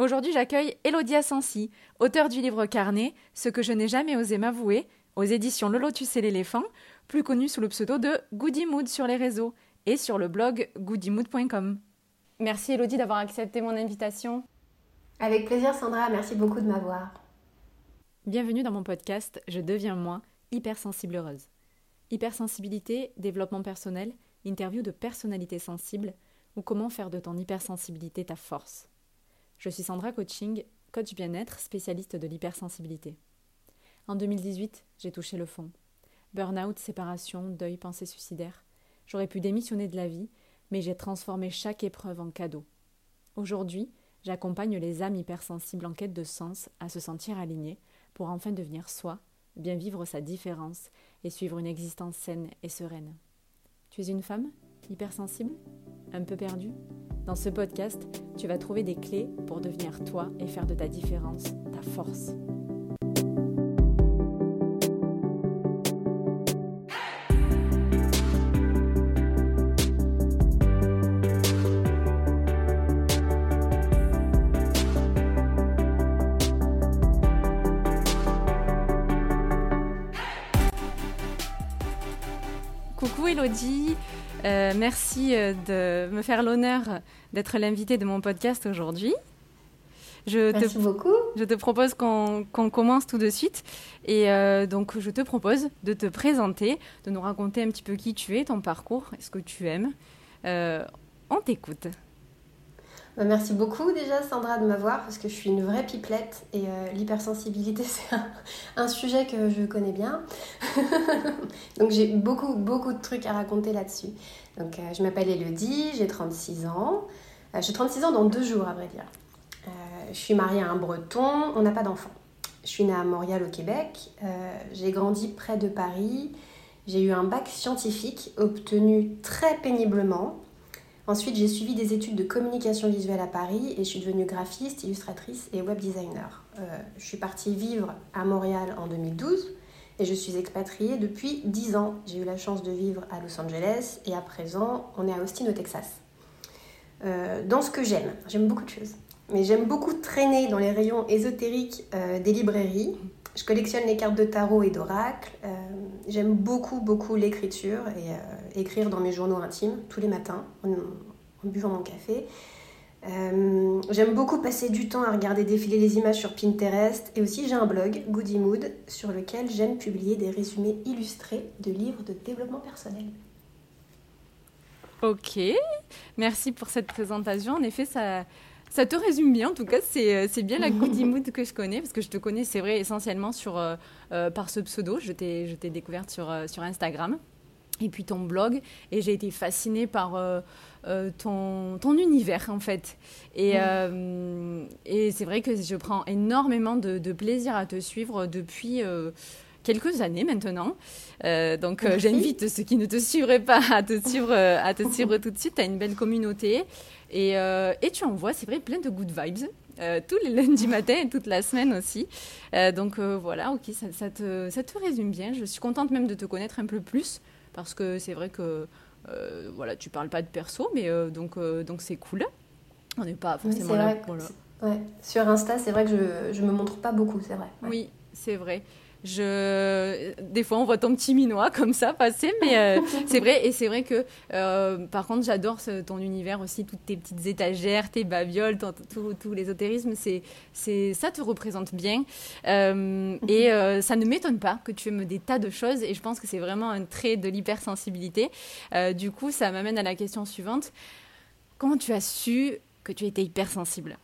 Aujourd'hui, j'accueille Elodie Assensi, auteure du livre Carnet, Ce que je n'ai jamais osé m'avouer, aux éditions Le Lotus et l'éléphant, plus connu sous le pseudo de Goody Mood sur les réseaux et sur le blog goodymood.com. Merci Elodie d'avoir accepté mon invitation. Avec plaisir Sandra, merci beaucoup de m'avoir. Bienvenue dans mon podcast Je deviens moi, hypersensible heureuse. Hypersensibilité, développement personnel, interview de personnalités sensibles ou comment faire de ton hypersensibilité ta force. Je suis Sandra Coaching, coach bien-être, spécialiste de l'hypersensibilité. En 2018, j'ai touché le fond. Burnout, séparation, deuil, pensée suicidaire. J'aurais pu démissionner de la vie, mais j'ai transformé chaque épreuve en cadeau. Aujourd'hui, j'accompagne les âmes hypersensibles en quête de sens à se sentir alignées pour enfin devenir soi, bien vivre sa différence et suivre une existence saine et sereine. Tu es une femme hypersensible? Un peu perdue? Dans ce podcast, tu vas trouver des clés pour devenir toi et faire de ta différence ta force. Coucou Elodie, euh, merci euh, de me faire l'honneur d'être l'invité de mon podcast aujourd'hui. Je merci te, beaucoup. Je te propose qu'on commence tout de suite. Et euh, donc, je te propose de te présenter, de nous raconter un petit peu qui tu es, ton parcours, ce que tu aimes. on t'écoute. Bah, merci beaucoup déjà Sandra de m'avoir parce que je suis une vraie pipelette et euh, l'hypersensibilité c'est un, sujet que je connais bien. Donc j'ai beaucoup beaucoup de trucs à raconter là-dessus. Donc euh, je m'appelle Elodie, j'ai 36 ans. Euh, j'ai 36 ans dans deux jours à vrai dire. je suis mariée à un breton, on n'a pas d'enfant. Je suis née à Montréal au Québec. j'ai grandi près de Paris. J'ai eu un bac scientifique obtenu très péniblement Ensuite, j'ai suivi des études de communication visuelle à Paris et je suis devenue graphiste, illustratrice et web designer. Euh, je suis partie vivre à Montréal en 2012 et je suis expatriée depuis 10 ans. J'ai eu la chance de vivre à Los Angeles et à présent, on est à Austin au Texas. Euh, dans ce que j'aime, j'aime beaucoup de choses. Mais j'aime beaucoup traîner dans les rayons ésotériques euh, des librairies. Je collectionne les cartes de tarot et d'oracle. j'aime beaucoup, beaucoup l'écriture et écrire dans mes journaux intimes tous les matins en, buvant mon café. Euh, j'aime beaucoup passer du temps à regarder défiler les images sur Pinterest et aussi j'ai un blog, Goody Mood, sur lequel j'aime publier des résumés illustrés de livres de développement personnel. Ok, merci pour cette présentation. En effet, ça, ça te résume bien. En tout cas, c'est bien la Goody Mood que je connais parce que je te connais, c'est vrai, essentiellement sur, euh, euh, par ce pseudo. Je t'ai découverte sur, sur Instagram et puis ton blog. Et j'ai été fascinée par euh, euh, ton, ton, univers, en fait. Et, euh, et c'est vrai que je prends énormément de, plaisir à te suivre depuis quelques années maintenant. donc j'invite ceux qui ne te suivraient pas à te suivre, à te suivre tout de suite. Tu as une belle communauté. Et, et tu envoies, c'est vrai, plein de good vibes. tous les lundis matin et toute la semaine aussi. donc voilà, ok, ça, ça, te, ça, te, résume bien. Je suis contente même de te connaître un peu plus parce que c'est vrai que euh, voilà, tu parles pas de perso, mais euh, donc euh, donc c'est cool. On n'est pas forcément là. ouais. Sur Insta, c'est vrai que je je me montre pas beaucoup, c'est vrai. Oui, c'est vrai. Je... Des fois, on voit ton petit minois comme ça passer, mais euh, c'est vrai. Et c'est vrai que, euh, par contre, j'adore ton univers aussi, toutes tes petites étagères, tes babioles, tout, tout l'ésotérisme. C'est, c'est, ça te représente bien. Euh, et ça ne m'étonne pas que tu aimes des tas de choses. Et je pense que c'est vraiment un trait de l'hypersensibilité. du coup, ça m'amène à la question suivante. Comment tu as su que tu étais hypersensible?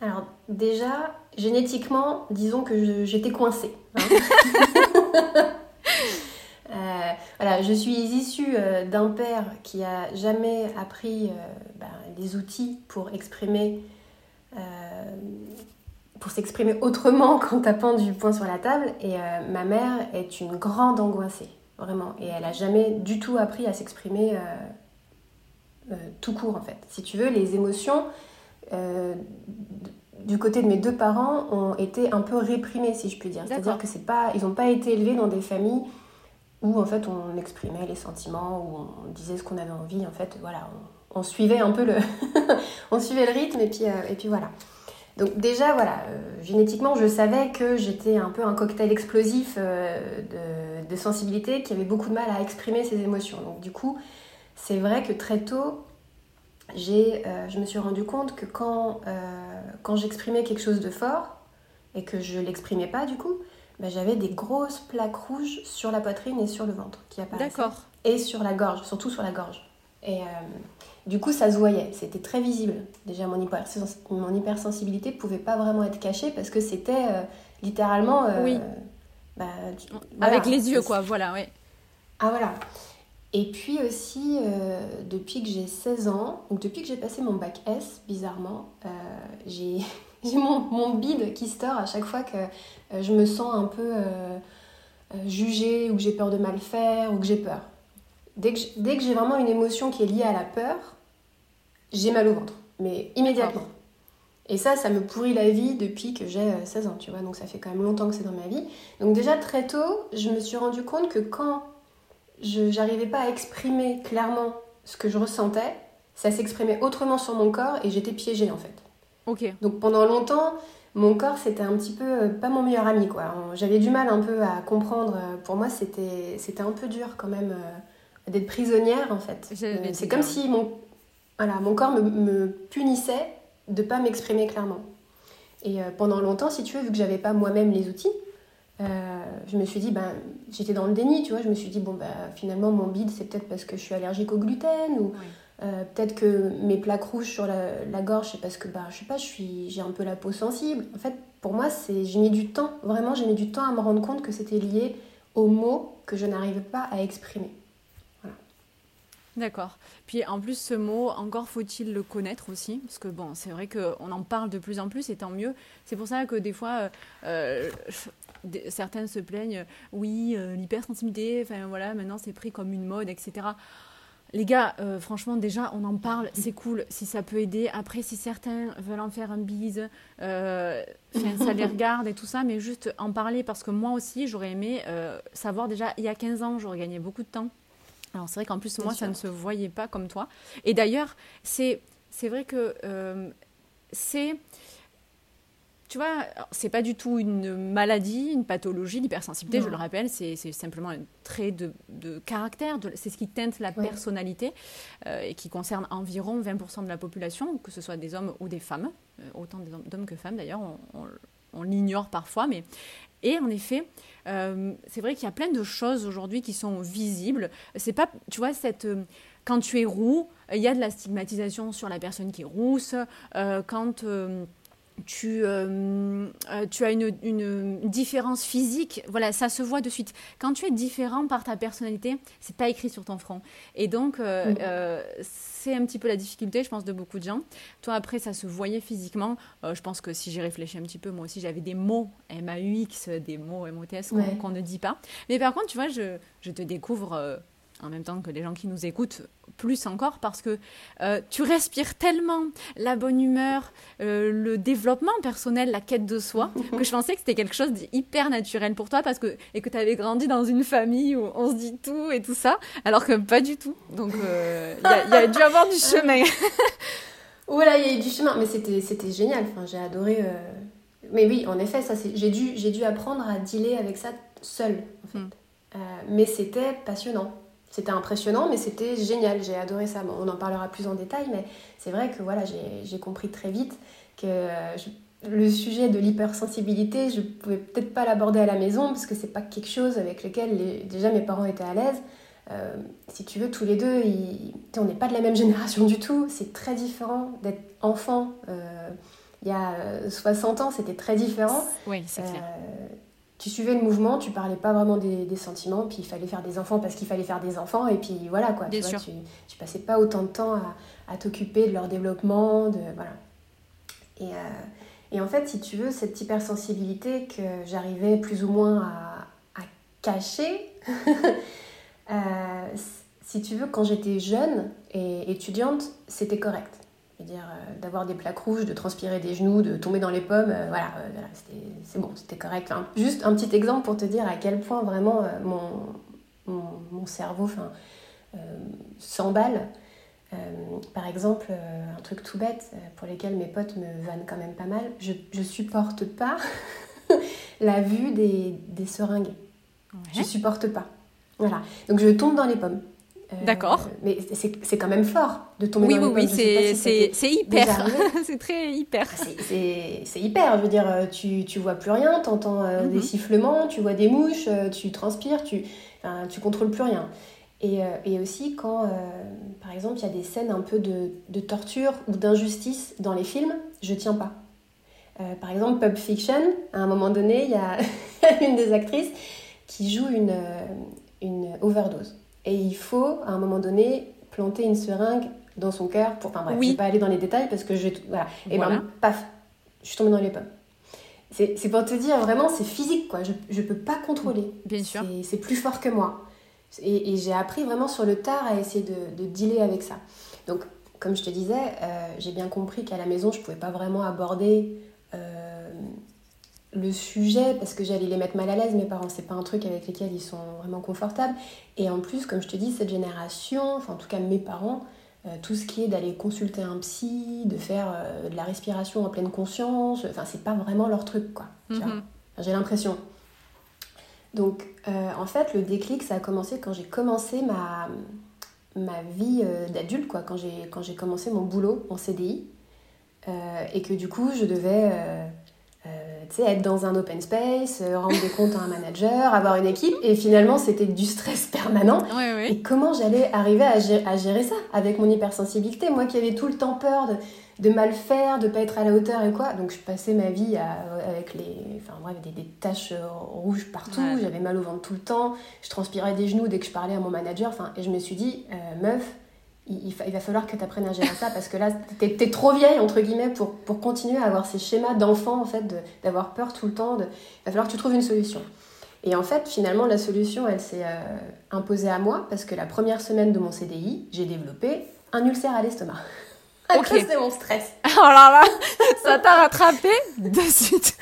Alors déjà, génétiquement, disons que j'étais coincée. Hein. Euh, voilà, je suis issue euh, d'un père qui a jamais appris euh, ben, les outils pour exprimer, pour s'exprimer autrement qu'en tapant du poing sur la table. Et ma mère est une grande angoissée, vraiment. Et elle a jamais du tout appris à s'exprimer tout court en fait. Si tu veux, les émotions euh, du côté de mes deux parents ont été un peu réprimés, si je puis dire. C'est-à-dire que c'est pas, ils n'ont pas été élevés dans des familles où en fait on exprimait les sentiments, où on disait ce qu'on avait envie. En fait, voilà, on suivait un peu le, on suivait le rythme et puis, et puis voilà. Donc déjà, voilà, génétiquement, je savais que j'étais un peu un cocktail explosif de, de, sensibilité qui avait beaucoup de mal à exprimer ses émotions. Donc du coup, c'est vrai que très tôt, euh, je me suis rendu compte que quand, euh, quand j'exprimais quelque chose de fort et que je l'exprimais pas du coup, bah, j'avais des grosses plaques rouges sur la poitrine et sur le ventre qui apparaissaient. D'accord. Et sur la gorge, surtout sur la gorge. Et euh, du coup, ça se voyait, c'était très visible. Déjà, mon, mon hypersensibilité pouvait pas vraiment être cachée parce que c'était littéralement. oui. Bah, Avec les yeux, quoi, voilà, oui. Ah, voilà. Et puis aussi, euh, depuis que j'ai 16 ans, donc depuis que j'ai passé mon bac S, bizarrement, euh, j'ai mon, mon, bide qui store à chaque fois que euh, je me sens un peu jugée ou que j'ai peur de mal faire ou que j'ai peur. Dès que j'ai vraiment une émotion qui est liée à la peur, j'ai mal au ventre, mais immédiatement. Et ça, ça me pourrit la vie depuis que j'ai 16 ans, tu vois, donc ça fait quand même longtemps que c'est dans ma vie. Donc déjà très tôt, je me suis rendu compte que quand je n'arrivais pas à exprimer clairement ce que je ressentais. Ça s'exprimait autrement sur mon corps et j'étais piégée en fait. Ok. Donc pendant longtemps, mon corps c'était un petit peu euh, pas mon meilleur ami quoi. J'avais du mal un peu à comprendre. Euh, pour moi c'était c'était un peu dur quand même euh, d'être prisonnière en fait. c'est comme si mon voilà mon corps me, me punissait de pas m'exprimer clairement. Et pendant longtemps, si tu veux, vu que j'avais pas moi-même les outils, euh, je me suis dit, ben, j'étais dans le déni, tu vois. Je me suis dit, bon, ben, finalement, mon bide, c'est peut-être parce que je suis allergique au gluten, ou euh, peut-être que mes plaques rouges sur la, gorge, c'est parce que, ben, je sais pas, j'ai un peu la peau sensible. En fait, pour moi, j'ai mis du temps, vraiment, j'ai mis du temps à me rendre compte que c'était lié aux mots que je n'arrivais pas à exprimer. D'accord. Puis en plus, ce mot, encore faut-il le connaître aussi, parce que bon, c'est vrai qu'on en parle de plus en plus, et tant mieux. C'est pour ça que des fois, euh, certaines se plaignent, oui, euh, l'hypersensibilité, enfin voilà, maintenant c'est pris comme une mode, etc. Les gars, euh, franchement, déjà, on en parle, c'est cool, si ça peut aider. Après, si certains veulent en faire un bise, euh, ça les regarde et tout ça, mais juste en parler, parce que moi aussi, j'aurais aimé savoir déjà, il y a 15 ans, j'aurais gagné beaucoup de temps. Alors, c'est vrai qu'en plus, moi, ça ne se voyait pas comme toi. Et d'ailleurs, c'est vrai que c'est tu vois, c'est pas du tout une maladie, une pathologie, l'hypersensibilité, je le rappelle, c'est simplement un trait de, caractère, c'est ce qui teinte la personnalité euh, et qui concerne environ 20% de la population, que ce soit des hommes ou des femmes, euh, autant d'hommes que femmes d'ailleurs, on, l'ignore parfois, mais. Et en effet, euh, c'est vrai qu'il y a plein de choses aujourd'hui qui sont visibles. C'est pas, tu vois, cette quand tu es roux, il y a de la stigmatisation sur la personne qui est rousse. quand tu, euh, euh, tu as une, une, différence physique, voilà, ça se voit de suite. Quand tu es différent par ta personnalité, c'est pas écrit sur ton front. Et donc, euh, c'est un petit peu la difficulté, je pense, de beaucoup de gens. Toi, après, ça se voyait physiquement. je pense que si j'ai réfléchi un petit peu, moi aussi, j'avais des mots M-A-U-X, des mots M-O-T-S qu'on ne dit pas. Mais par contre, tu vois, je, je te découvre en même temps que les gens qui nous écoutent, plus encore parce que euh, tu respires tellement la bonne humeur, euh, le développement personnel, la quête de soi, que je pensais que c'était quelque chose d'hyper naturel pour toi parce que, et que tu avais grandi dans une famille où on se dit tout et tout ça, alors que pas du tout. Donc euh, il y, a dû avoir du chemin. voilà, il y a eu du chemin, mais c'était génial. Enfin, j'ai adoré. Mais oui, en effet, ça j'ai dû, dû apprendre à dealer avec ça seule. En fait. Hmm. mais c'était passionnant. C'était impressionnant, mais c'était génial. J'ai adoré ça. on en parlera plus en détail, mais c'est vrai que voilà, j'ai compris très vite que le sujet de l'hypersensibilité, je pouvais peut-être pas l'aborder à la maison parce que c'est pas quelque chose avec lequel déjà mes parents étaient à l'aise. Euh, si tu veux, tous les deux, on n'est pas de la même génération du tout. C'est très différent d'être enfant. Euh, il y a 60 ans, c'était très différent. Oui, c'est clair. Euh, tu suivais le mouvement, tu parlais pas vraiment des, sentiments, puis il fallait faire des enfants parce qu'il fallait faire des enfants, et puis voilà quoi. tu, vois, tu, passais pas autant de temps à, t'occuper de leur développement, de voilà. Et, euh, et, en fait, si tu veux, cette hypersensibilité que j'arrivais plus ou moins à, à cacher, euh, si tu veux, quand j'étais jeune et étudiante, c'était correct dire, euh, d'avoir des plaques rouges, de transpirer des genoux, de tomber dans les pommes, euh, voilà, euh, c'est bon, c'était correct. juste un petit exemple pour te dire à quel point vraiment mon, mon, cerveau s'emballe. par exemple, un truc tout bête pour lequel mes potes me vannent quand même pas mal, je, je supporte pas la vue des, des seringues. Je supporte pas. Voilà. Donc je tombe dans les pommes. Euh, D'accord. Mais c'est quand même fort de tomber dans les pommes. Oui, oui, c'est hyper. c'est très hyper. C'est hyper. Je veux dire, tu, tu vois plus rien, tu entends euh, des mhm. sifflements, tu vois des mouches, euh, tu transpires, tu, enfin, tu contrôles plus rien. Et, et aussi quand, par exemple, il y a des scènes un peu de, de torture ou d'injustice dans les films, je tiens pas. par exemple, Pulp Fiction, à un moment donné, il y a une des actrices qui joue une, une overdose. Et il faut, à un moment donné, planter une seringue dans son cœur. Pour... Enfin bref, je ne vais pas aller dans les détails parce que je... Voilà. Et ben, paf, je suis tombée dans les pommes. C'est pour te dire, vraiment, c'est physique, quoi. Je ne peux pas contrôler. Bien sûr. C'est plus fort que moi. Et, et j'ai appris vraiment sur le tard à essayer de, de dealer avec ça. Donc, comme je te disais, euh, j'ai bien compris qu'à la maison, je ne pouvais pas vraiment aborder euh, le sujet parce que j'allais les mettre mal à l'aise mes parents c'est pas un truc avec lequel ils sont vraiment confortables. Et en plus comme je te dis cette génération enfin en tout cas mes parents euh, tout ce qui est d'aller consulter un psy de faire euh, de la respiration en pleine conscience enfin c'est pas vraiment leur truc quoi mhm. j'ai l'impression. Donc euh, en fait le déclic ça a commencé quand j'ai commencé ma ma vie d'adulte quoi quand j'ai commencé mon boulot en CDI et que du coup je devais être dans un open space, euh, rendre des comptes à un manager, avoir une équipe. Et finalement, c'était du stress permanent. Et comment j'allais arriver à gérer, ça avec mon hypersensibilité? Moi qui avais tout le temps peur de, mal faire, de pas être à la hauteur et quoi. Donc je passais ma vie avec les, enfin, bref, des, taches euh, rouges partout. J'avais mal au ventre tout le temps. Je transpirais des genoux dès que je parlais à mon manager. Enfin, et je me suis dit, meuf, il, va falloir que tu apprennes à gérer ça parce que là, tu es, trop vieille, entre guillemets, pour, pour continuer à avoir ces schémas d'enfant, en fait, d'avoir peur tout le temps. De, il va falloir que tu trouves une solution. Et en fait, finalement, la solution, elle s'est euh, imposée à moi parce que la première semaine de mon CDI, j'ai développé un ulcère à l'estomac. À cause de mon stress. Oh là là, ça t'a rattrapé de suite.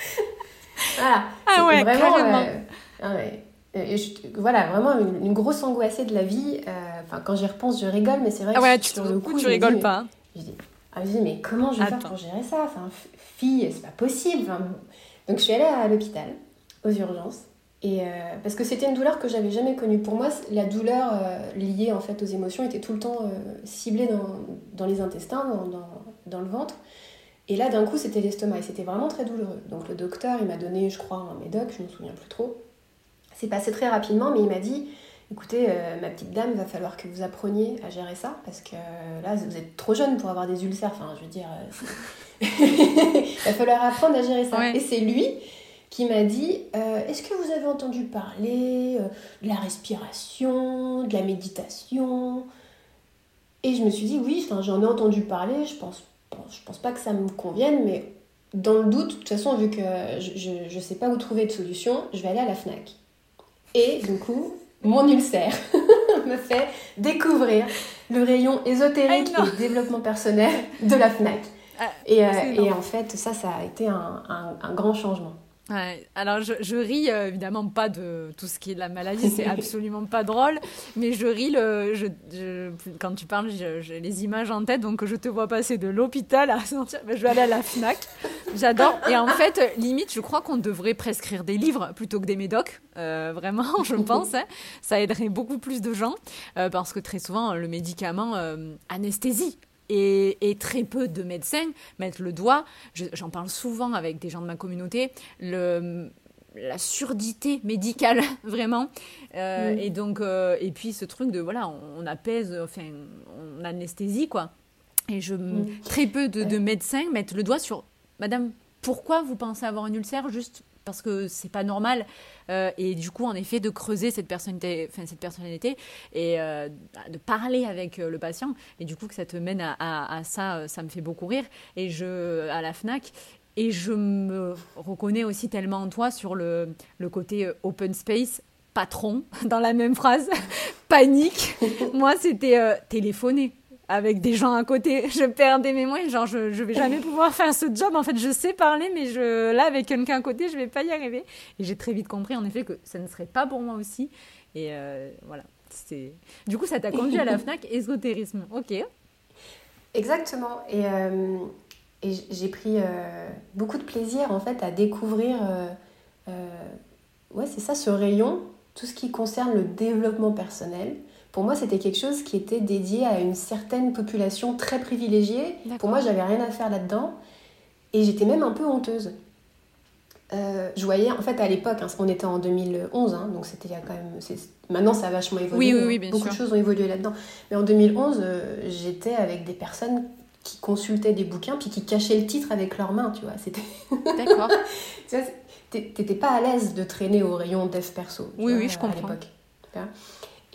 Voilà. Ah ouais, vraiment, euh, ah ouais. Et voilà, vraiment une, grosse angoissée de la vie. Euh, enfin, quand j'y repense, je rigole, mais c'est vrai ah que tu sur le coup, tu rigoles pas. je, dis, ah, je dis, mais comment je vais faire pour gérer ça? Enfin, fille, c'est pas possible. donc, je suis allée à l'hôpital, aux urgences. Et euh, parce que c'était une douleur que j'avais jamais connue. Pour moi, la douleur euh, liée en fait aux émotions était tout le temps ciblée dans, dans, les intestins, dans, dans, le ventre. Et là, d'un coup, c'était l'estomac et c'était vraiment très douloureux. Donc le docteur, il m'a donné, je crois, un médoc, je ne me souviens plus trop. C'est passé très rapidement, mais il m'a dit écoutez, euh, ma petite dame, il va falloir que vous appreniez à gérer ça, parce que euh, là, vous êtes trop jeune pour avoir des ulcères. Enfin, je veux dire, euh, il va falloir apprendre à gérer ça. Et c'est lui qui m'a dit est-ce que vous avez entendu parler de la respiration, de la méditation? Et je me suis dit oui, j'en ai entendu parler, je pense, je pense pas que ça me convienne, mais dans le doute, de toute façon, vu que je ne sais pas où trouver de solution, je vais aller à la FNAC. Et du coup, mon ulcère me fait découvrir le rayon ésotérique ah, et développement personnel de la FNAC. Ah, et, euh, et, en fait, ça, ça a été un, un grand changement. Ouais, alors je, je ris euh, évidemment pas de tout ce qui est de la maladie, c'est absolument pas drôle, mais je ris le, je, je, quand tu parles, j'ai les images en tête, donc je te vois passer de l'hôpital à sentir, je vais aller à la FNAC, j'adore, et en fait, limite, je crois qu'on devrait prescrire des livres plutôt que des médocs, euh, vraiment, je pense, hein. ça aiderait beaucoup plus de gens, euh, parce que très souvent, le médicament anesthésie, et, très peu de médecins mettent le doigt, j'en parle souvent avec des gens de ma communauté, le, la surdité médicale vraiment. Euh, et donc euh, et puis ce truc de voilà on, apaise enfin on anesthésie quoi. Et je très peu de, de, médecins mettent le doigt sur madame pourquoi vous pensez avoir un ulcère juste parce que c'est pas normal. Euh, et du coup, en effet, de creuser cette personnalité, enfin, cette personnalité et euh, de parler avec euh, le patient. Et du coup, que ça te mène à, ça, ça me fait beaucoup rire. Et je, à la FNAC, et je me reconnais aussi tellement en toi sur le, le côté open space, patron, dans la même phrase, panique. Moi, c'était téléphoner avec des gens à côté. Je perds des mémoires, genre je, je vais jamais pouvoir faire ce job. En fait, je sais parler, mais je, là, avec quelqu'un à côté, je vais pas y arriver. Et j'ai très vite compris, en effet, que ça ne serait pas pour moi aussi. Et euh, voilà. Du coup, ça t'a conduit à la FNAC ésotérisme. Ok. Exactement. Et, et j'ai pris beaucoup de plaisir en fait à découvrir, ouais, c'est ça, ce rayon, tout ce qui concerne le développement personnel. Pour moi, c'était quelque chose qui était dédié à une certaine population très privilégiée. Pour moi, j'avais rien à faire là-dedans. Et j'étais même un peu honteuse. Euh, je voyais, en fait, à l'époque, hein, on était en 2011, hein, donc c'était quand même. Maintenant, ça a vachement évolué. Oui, oui, oui bien Beaucoup de choses ont évolué là-dedans. Mais en 2011, euh, j'étais avec des personnes qui consultaient des bouquins puis qui cachaient le titre avec leurs mains, tu vois. C'était. D'accord. tu vois, t'étais pas à l'aise de traîner au rayon dev perso. Oui, oui, je comprends. À l'époque.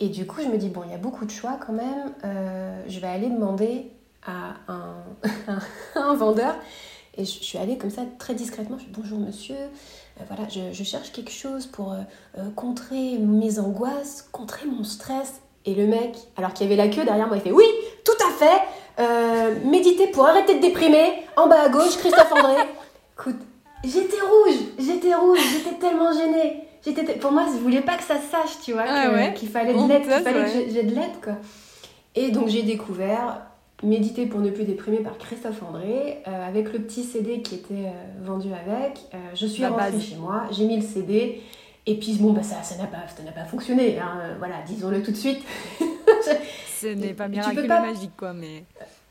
Et du coup, je me dis, bon, il y a beaucoup de choix quand même. Euh, je vais aller demander à un, vendeur et je, suis allée comme ça très discrètement. Je dis bonjour monsieur, euh, voilà, je, cherche quelque chose pour euh, contrer mes angoisses, contrer mon stress. Et le mec, alors qu'il y avait la queue derrière moi, il fait oui, tout à fait, méditer pour arrêter de déprimer. En bas à gauche, Christophe André. Écoute, j'étais rouge, j'étais rouge, j'étais tellement gênée. J'étais, pour moi, je voulais pas que ça sache, tu vois, ah qu'il fallait de l'aide, qu'il fallait que j'ai de l'aide, quoi. Et donc j'ai découvert Méditer pour ne plus déprimer par Christophe André, euh, avec le petit CD qui était euh, vendu avec. Euh, je suis rentrée chez moi, j'ai mis le CD, et puis bon, bah, ça n'a pas, pas fonctionné, hein, voilà, disons-le tout de suite. Ce n'est pas miraculeux pas... magique, quoi, mais...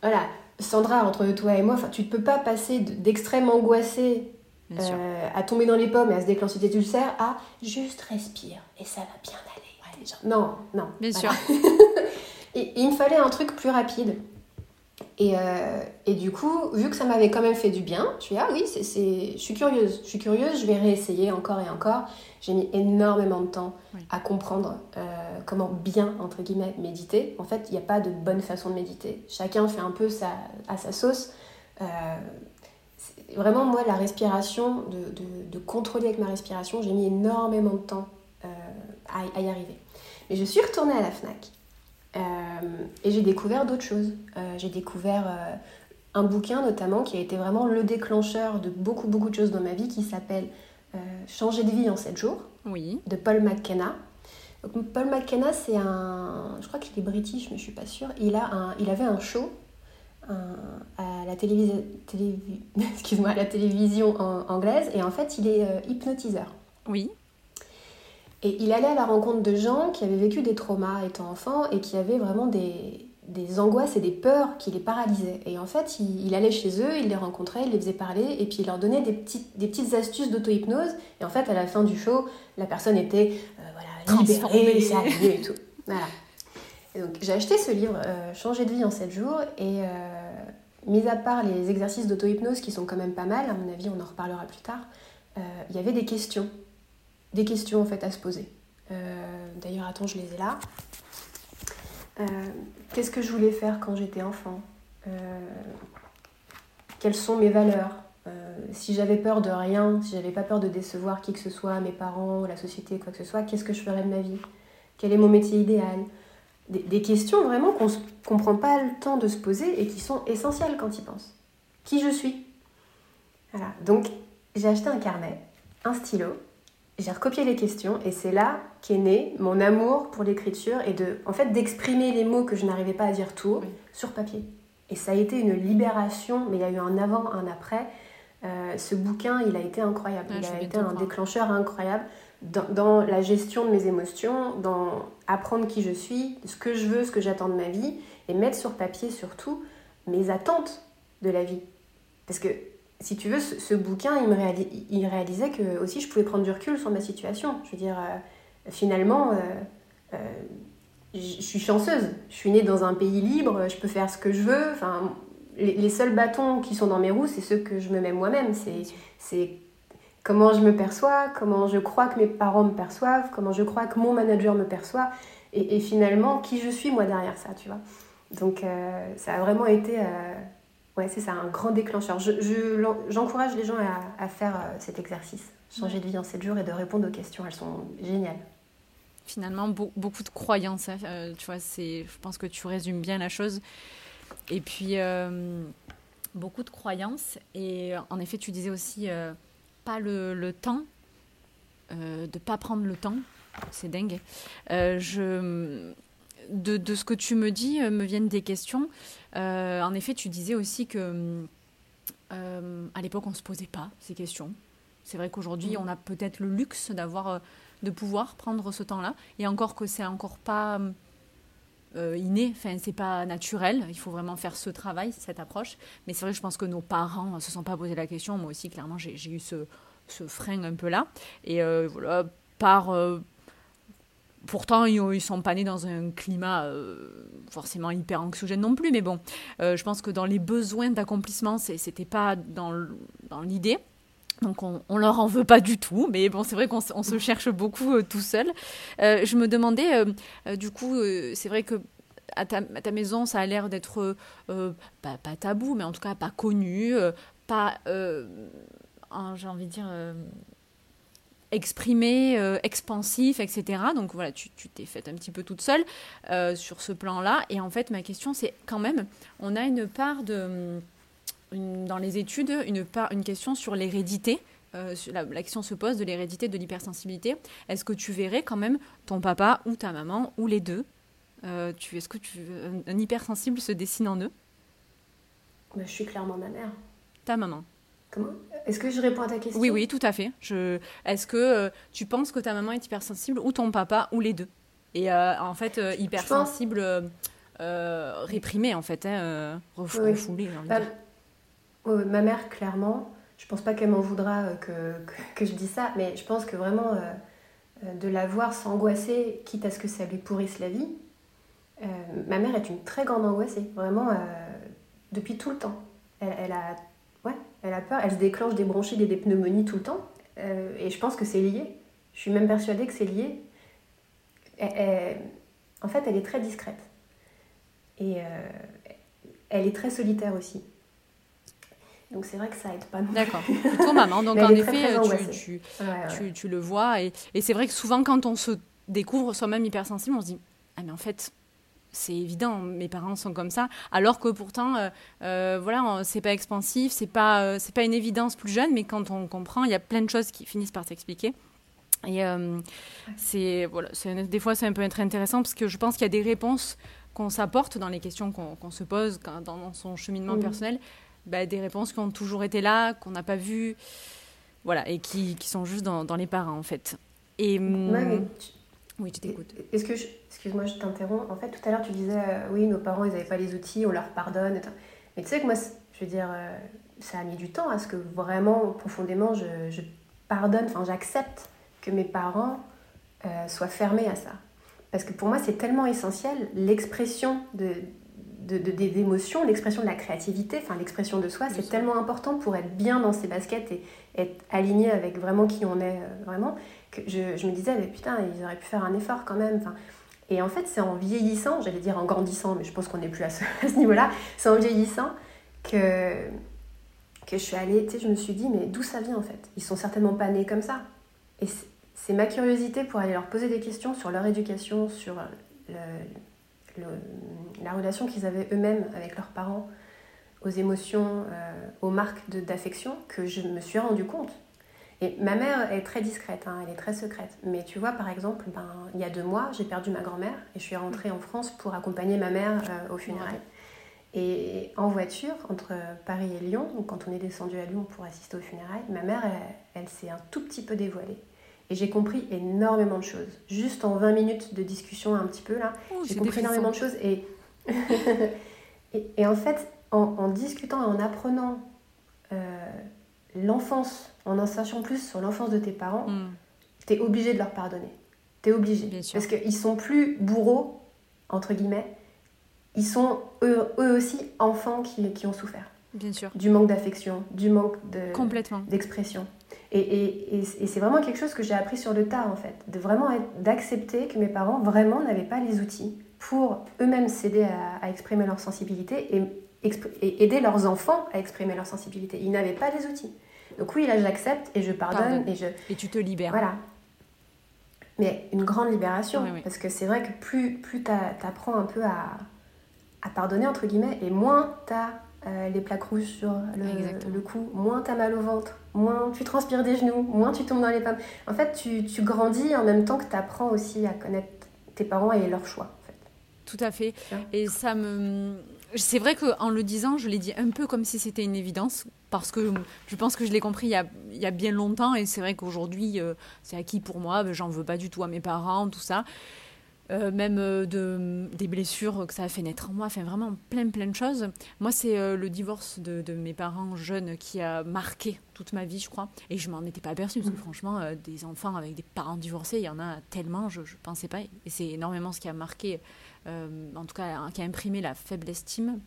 Voilà, Sandra, entre toi et moi, tu ne peux pas passer d'extrême angoissé à tomber dans les pommes et à se déclencher des ulcères à juste respire et ça va bien aller. Non, non. Bien sûr. et, il me fallait un truc plus rapide. Euh, et, du coup, vu que ça m'avait quand même fait du bien, je suis ah oui, c'est, je suis curieuse, je suis curieuse, je vais réessayer encore et encore. J'ai mis énormément de temps à comprendre euh, comment bien, entre guillemets, méditer. En fait, il n'y a pas de bonne façon de méditer. Chacun fait un peu sa, à sa sauce. Euh, vraiment, moi, la respiration, de, de, contrôler avec ma respiration, j'ai mis énormément de temps à, à y arriver. Mais je suis retournée à la FNAC euh, et j'ai découvert d'autres choses. Euh, j'ai découvert euh, un bouquin notamment qui a été vraiment le déclencheur de beaucoup beaucoup de choses dans ma vie qui s'appelle Changer de vie en 7 jours oui. de Paul McKenna. Donc, Paul McKenna, c'est un. Je crois qu'il est british, mais je suis pas sûre. Il, a un, il avait un show à la, télévision excuse-moi, à la télévision anglaise et en fait, il est hypnotiseur. Oui. Et il allait à la rencontre de gens qui avaient vécu des traumas étant enfants et qui avaient vraiment des, des angoisses et des peurs qui les paralysaient. Et en fait, il, allait chez eux, il les rencontrait, il les faisait parler et puis il leur donnait des petites, des petites astuces d'auto-hypnose. Et en fait, à la fin du show, la personne était euh, voilà, libérée, et tout. Voilà. Donc, j'ai acheté ce livre, euh, Changer de vie en 7 jours, et euh, mis à part les exercices d'auto-hypnose qui sont quand même pas mal, à mon avis, on en reparlera plus tard, il y avait des questions. Des questions en fait à se poser. Euh, d'ailleurs, attends, je les ai là. Euh, qu'est-ce que je voulais faire quand j'étais enfant? Euh, Quelles sont mes valeurs? Si j'avais peur de rien, si j'avais pas peur de décevoir qui que ce soit, mes parents, la société, quoi que ce soit, qu'est-ce que je ferais de ma vie? Quel est mon métier idéal? Des, questions vraiment qu'on ne prend pas le temps de se poser et qui sont essentielles quand ils pensent. Qui je suis? Voilà. Donc, j'ai acheté un carnet, un stylo, j'ai recopié les questions et c'est là qu'est né mon amour pour l'écriture et de, en fait, d'exprimer les mots que je n'arrivais pas à dire tout sur papier. Et ça a été une libération, mais il y a eu un avant, un après. Euh, ce bouquin, il a été incroyable. il a été un déclencheur incroyable dans, dans, la gestion de mes émotions, dans apprendre qui je suis, ce que je veux, ce que j'attends de ma vie, et mettre sur papier surtout mes attentes de la vie. Parce que si tu veux, ce, bouquin, il, me il réalisait que aussi je pouvais prendre du recul sur ma situation. Je veux dire, euh, finalement, euh, euh, je suis chanceuse. Je suis née dans un pays libre, je peux faire ce que je veux. Enfin, les, seuls bâtons qui sont dans mes roues, c'est ceux que je me mets moi-même. C'est comment je me perçois, comment je crois que mes parents me perçoivent, comment je crois que mon manager me perçoit, et, finalement, qui je suis moi derrière ça, tu vois. Donc, ça a vraiment été Ouais, c'est ça, un grand déclencheur. J'encourage je, les gens à, faire euh, cet exercice, changer de vie en 7 jours et de répondre aux questions. Elles sont géniales. Finalement, beaucoup de croyances. Hein, euh, tu vois, je pense que tu résumes bien la chose. Et puis, euh, beaucoup de croyances. Et en effet, tu disais aussi pas le, le temps, de pas prendre le temps. C'est dingue. je de, de, ce que tu me dis me viennent des questions. en effet, tu disais aussi que à l'époque, on ne se posait pas ces questions. C'est vrai qu'aujourd'hui, mm. on a peut-être le luxe d'avoir, de pouvoir prendre ce temps-là. Et encore que c'est encore pas euh, inné, enfin c'est pas naturel, il faut vraiment faire ce travail, cette approche. Mais c'est vrai que je pense que nos parents ne se sont pas posé la question, moi aussi clairement j'ai eu ce, ce, frein un peu là. Et euh, voilà, par... Euh, pourtant, ils, ils sont pas nés dans un climat forcément hyper anxiogène non plus, mais bon, je pense que dans les besoins d'accomplissement, c'était pas dans l'idée. Donc on, on, leur en veut pas du tout, mais bon, c'est vrai qu'on se cherche beaucoup euh, tout seul. Euh, je me demandais, euh, du coup, c'est vrai que à ta, maison, ça a l'air d'être pas, pas, tabou, mais en tout cas pas connu, pas, j'ai envie de dire, exprimé, expansif, etc. Donc voilà, tu t'es faite un petit peu toute seule sur ce plan-là. Et en fait, ma question, c'est quand même, on a une part de dans les études une, une question sur l'hérédité. Euh, la, question se pose de l'hérédité de l'hypersensibilité. Est-ce que tu verrais quand même ton papa ou ta maman ou les deux euh, Est-ce que tu, un, un, hypersensible se dessine en eux? Bah, Je suis clairement ma mère. Ta maman Comment? Est-ce que je réponds à ta question? Oui, oui, tout à fait. Je... Est-ce que euh, tu penses que ta maman est hypersensible ou ton papa ou les deux? Et en fait, hypersensible réprimé, en fait, hein, refoulé, bah, ma mère, clairement, je pense pas qu'elle m'en voudra euh, que, je dis ça, mais je pense que vraiment, euh, euh, de la voir s'angoisser, quitte à ce que ça lui pourrisse la vie, ma mère est une très grande angoissée, vraiment, depuis tout le temps. Elle, a, ouais, elle a peur, elle se déclenche des bronchites et des pneumonies tout le temps, et je pense que c'est lié. Je suis même persuadée que c'est lié. en fait, elle est très discrète. Et elle est très solitaire aussi. Donc c'est vrai que ça aide pas D'accord. Plutôt maman. Donc en effet, tu, tu, tu, le vois. Et, et c'est vrai que souvent, quand on se découvre soi-même hypersensible, on se dit Ah, mais en fait, c'est évident, mes parents sont comme ça. Alors que pourtant, euh, euh voilà, c'est pas expansif, c'est pas, euh, c'est pas une évidence plus jeune, mais quand on comprend, il y a plein de choses qui finissent par s'expliquer. Et euh, c'est voilà, des fois c'est un peu intéressant parce que je pense qu'il y a des réponses qu'on s'apporte dans les questions qu'on se pose dans, son cheminement mmh. personnel bah, des réponses qui ont toujours été là, qu'on n'a pas vues, voilà, et qui, qui sont juste dans, dans, les parents, en fait. Et, hum, Oui, tu t'écoutes. Est-ce que, excuse-moi, je t'interromps. En fait, tout à l'heure, tu disais, euh, oui, nos parents, ils n'avaient pas les outils, on leur pardonne. Mais tu sais que moi, je veux dire, euh, ça a mis du temps à ce que vraiment, profondément, je, je pardonne, enfin, j'accepte que mes parents euh, soient fermés à ça. Parce que pour moi, c'est tellement essentiel, l'expression de, de, des émotions, l'expression de la créativité, enfin l'expression de soi, c'est tellement important pour être bien dans ses baskets et être aligné avec vraiment qui on est euh, vraiment, que je, je, me disais, mais putain, ils auraient pu faire un effort quand même. Enfin, et en fait, c'est en vieillissant, j'allais dire en grandissant, mais je pense qu'on n'est plus à ce, à ce niveau-là, c'est en vieillissant que, que je suis allée, tu sais, je me suis dit, mais d'où ça vient en fait? Ils sont certainement pas nés comme ça. Et c'est ma curiosité pour aller leur poser des questions sur leur éducation, sur le, la relation qu'ils avaient eux-mêmes avec leurs parents, aux émotions, euh, aux marques d'affection, que je me suis rendu compte. Et ma mère est très discrète, hein, elle est très secrète. Mais tu vois, par exemple, ben, il y a deux mois, j'ai perdu ma grand-mère et je suis rentrée en France pour accompagner ma mère euh, au funérailles. Et en voiture, entre Paris et Lyon, quand on est descendu à Lyon pour assister aux funérailles, ma mère, elle s'est un tout petit peu dévoilée. Et j'ai compris énormément de choses. Juste en 20 minutes de discussion un petit peu là, oh, j'ai compris énormément de choses. Et, et, en fait, en, discutant et en apprenant euh, l'enfance, en en sachant plus sur l'enfance de tes parents, hmm. tu es obligé de leur pardonner. Tu es obligé. Parce qu'ils sont plus bourreaux, entre guillemets. Ils sont eux, eux aussi enfants qui, qui ont souffert. Bien sûr. Du manque d'affection, du manque d'expression. Et, et, et, c'est vraiment quelque chose que j'ai appris sur le tas, en fait. De vraiment d'accepter que mes parents, vraiment, n'avaient pas les outils pour eux-mêmes s'aider à, exprimer leur sensibilité et, et, aider leurs enfants à exprimer leur sensibilité. Ils n'avaient pas les outils. Donc oui, là, j'accepte et je pardonne. Et, je... et tu te libères. Voilà. Mais une grande libération. Parce que c'est vrai que plus, plus tu apprends un peu à, à pardonner, entre guillemets, et moins tu as euh, les plaques rouges sur le, le, cou, moins t'as mal au ventre, moins tu transpires des genoux, moins tu tombes dans les pommes. En fait, tu, tu grandis en même temps que tu apprends aussi à connaître tes parents et leurs choix. En fait. tout à fait. Et ça me. C'est vrai qu'en le disant, je l'ai dit un peu comme si c'était une évidence, parce que je pense que je l'ai compris il y, a, il y, a, bien longtemps, et c'est vrai qu'aujourd'hui, euh, c'est acquis pour moi, j'en veux pas du tout à mes parents, tout ça. Euh, même euh, de, des blessures que ça a fait naître en moi, enfin vraiment plein plein de choses. Moi, c'est euh, le divorce de, de, mes parents jeunes qui a marqué toute ma vie, je crois. Et je m'en étais pas aperçue, parce que mmh. franchement, des enfants avec des parents divorcés, il y en a tellement, je ne pensais pas. Et c'est énormément ce qui a marqué, en tout cas, qui a imprimé la faible estime.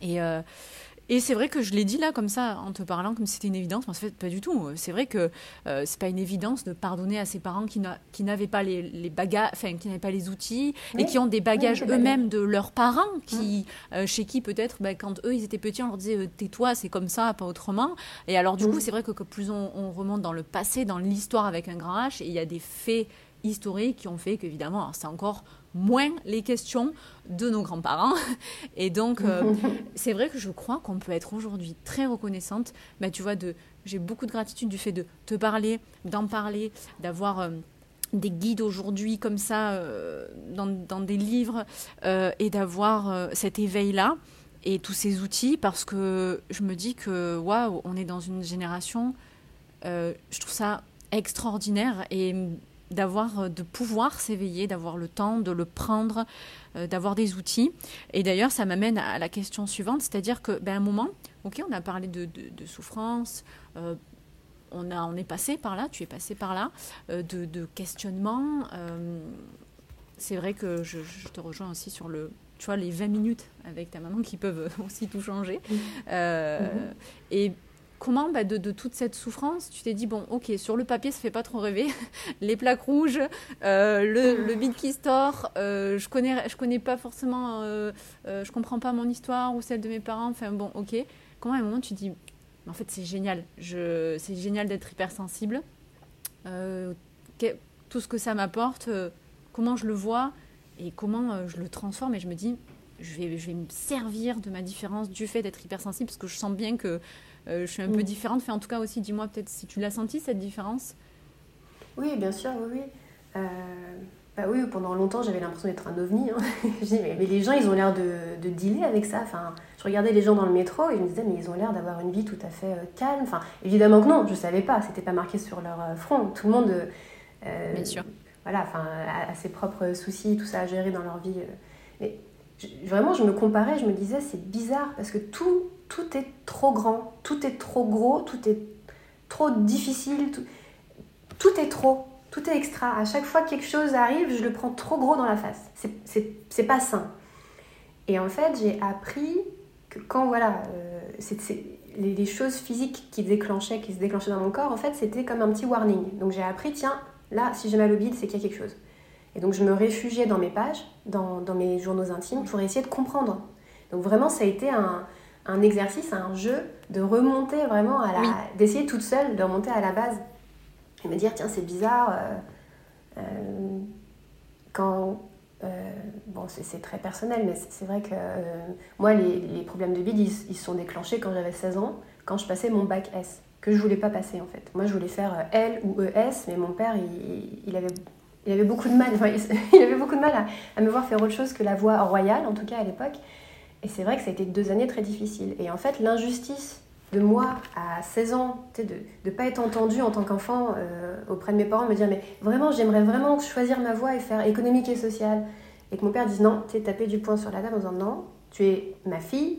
Et, et c'est vrai que je l'ai dit là comme ça en te parlant comme si c'était une évidence, mais en fait pas du tout. C'est vrai que euh, c'est pas une évidence de pardonner à ses parents qui, n'avaient pas les, les bagages, enfin qui n'avaient pas les outils et qui ont des bagages eux-mêmes de leurs parents, qui euh, chez qui peut-être bah, quand eux ils étaient petits on leur disait euh, tais-toi c'est comme ça pas autrement. Et alors du coup c'est vrai que, que plus on, on, remonte dans le passé, dans l'histoire avec un grand H, et il y a des faits historiques qui ont fait qu'évidemment c'est encore moins les questions de nos grands-parents. Et donc, euh, c'est vrai que je crois qu'on peut être aujourd'hui très reconnaissante. Bah, tu vois, de, j'ai beaucoup de gratitude du fait de te parler, d'en parler, d'avoir euh, des guides aujourd'hui comme ça euh, dans, dans, des livres et d'avoir cet éveil-là et tous ces outils parce que je me dis que waouh, on est dans une génération, je trouve ça extraordinaire et d'avoir, euh, de pouvoir s'éveiller, d'avoir le temps de le prendre, euh, d'avoir des outils. Et d'ailleurs, ça m'amène à la question suivante, c'est-à-dire que, ben, un moment, ok, on a parlé de, de, souffrance. Euh, on, a, on est passé par là, tu es passé par là, de, de, questionnement. c'est vrai que je, je, te rejoins aussi sur le, tu vois, les 20 minutes avec ta maman qui peuvent aussi tout changer. Mm-hmm. Et comment, bah, de, toute cette souffrance, tu t'es dit, bon, ok, sur le papier, ça fait pas trop rêver. Les plaques rouges, euh, le, le bid qui store, euh, je connais, je connais pas forcément, euh, je comprends pas mon histoire ou celle de mes parents. Enfin, bon, ok. Comment à un moment tu te dis, en fait, c'est génial. C'est génial d'être hypersensible. tout ce que ça m'apporte, comment je le vois et comment je le transforme. Et je me dis, je vais, me servir de ma différence du fait d'être hypersensible parce que je sens bien que euh, je suis un peu mm. différente. Enfin, en tout cas aussi, dis-moi peut-être si tu l'as senti cette différence. Oui, bien sûr, oui, oui. Euh, bah oui, pendant longtemps, j'avais l'impression d'être un ovni. Hein. je dis, mais, les gens, ils ont l'air de, de, dealer avec ça. Enfin, je regardais les gens dans le métro et je me disais, mais ils ont l'air d'avoir une vie tout à fait euh, calme. Enfin, évidemment que non, je ne savais pas. C'était pas marqué sur leur front. Tout le monde. bien sûr. Voilà, enfin, a, ses propres soucis, tout ça à gérer dans leur vie. Mais vraiment, je me comparais, je me disais, c'est bizarre parce que tout, tout est trop grand, tout est trop gros, tout est trop difficile, tout, est trop, tout est extra. À chaque fois que quelque chose arrive, je le prends trop gros dans la face. C'est pas sain. Et en fait, j'ai appris que quand voilà, euh, les, choses physiques qui déclenchaient, qui se déclenchaient dans mon corps, en fait, c'était comme un petit warning. Donc j'ai appris, tiens, là, si j'ai mal au bide, c'est qu'il y a quelque chose. Et donc je me réfugiais dans mes pages, dans, dans, mes journaux intimes, pour essayer de comprendre. Donc vraiment, ça a été un, un exercice, un jeu de remonter vraiment à la... d'essayer toute seule de remonter à la base. Et me dire, tiens, c'est bizarre, euh, euh, quand... Euh, bon, c'est très personnel, mais c'est vrai que moi, les, les, problèmes de bide, ils, se sont déclenchés quand j'avais 16 ans, quand je passais mon bac S, que je voulais pas passer en fait. Moi, je voulais faire L ou ES, mais mon père, il, il avait il avait beaucoup de mal, il avait beaucoup de mal à, me voir faire autre chose que la voie royale, en tout cas à l'époque. Et c'est vrai que ça a été deux années très difficiles. Et en fait, l'injustice de moi à 16 ans, de ne pas être entendue en tant qu'enfant euh, auprès de mes parents, me dire mais vraiment, j'aimerais vraiment choisir ma voie et faire économique et sociale. Et que mon père dise non, tu es tapé du poing sur la table en disant non, tu es ma fille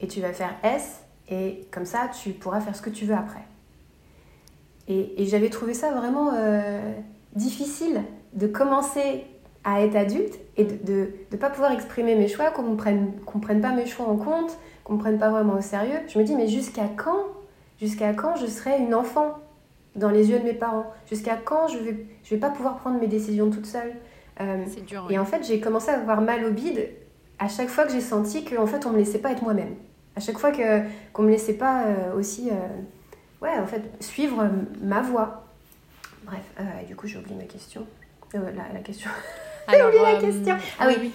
et tu vas faire S et comme ça, tu pourras faire ce que tu veux après. Et, et j'avais trouvé ça vraiment euh, difficile de commencer à être adulte et de ne pas pouvoir exprimer mes choix, qu'on ne prenne, prenne pas mes choix en compte, qu'on ne prenne pas vraiment au sérieux. Je me dis, mais jusqu'à quand Jusqu'à quand je serai une enfant dans les yeux de mes parents? Jusqu'à quand je ne vais, je vais pas pouvoir prendre mes décisions toute seule? Euh, dur, Et en fait, j'ai commencé à avoir mal au bide à chaque fois que j'ai senti qu'en fait, on ne me laissait pas être moi-même. À chaque fois que, qu'on ne me laissait pas euh, aussi euh, ouais, en fait, suivre ma voie. Bref, du coup, j'ai oublié ma question. la, la question. Alors, oublié la euh, question. Ah oui,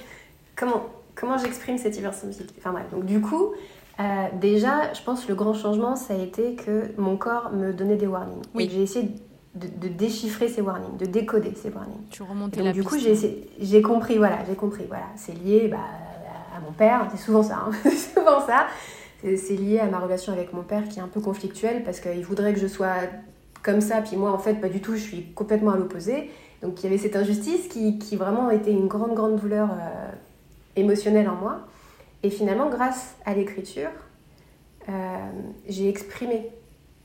comment, comment j'exprime cette hypersensibilité Enfin bref, donc du coup, euh, déjà, je pense que le grand changement, ça a été que mon corps me donnait des warnings. Oui. J'ai essayé de, déchiffrer ces warnings, de décoder ces warnings. Tu remontais donc, Du coup, j'ai compris, voilà, j'ai compris, voilà, c'est lié bah, à mon père, c'est souvent ça, hein. c'est souvent ça. C'est lié à ma relation avec mon père qui est un peu conflictuelle parce qu'il voudrait que je sois comme ça, puis moi en fait pas du tout, je suis complètement à l'opposé. Donc il y avait cette injustice qui, qui vraiment était une grande, grande douleur euh, émotionnelle en moi. Et finalement, grâce à l'écriture, euh, j'ai exprimé.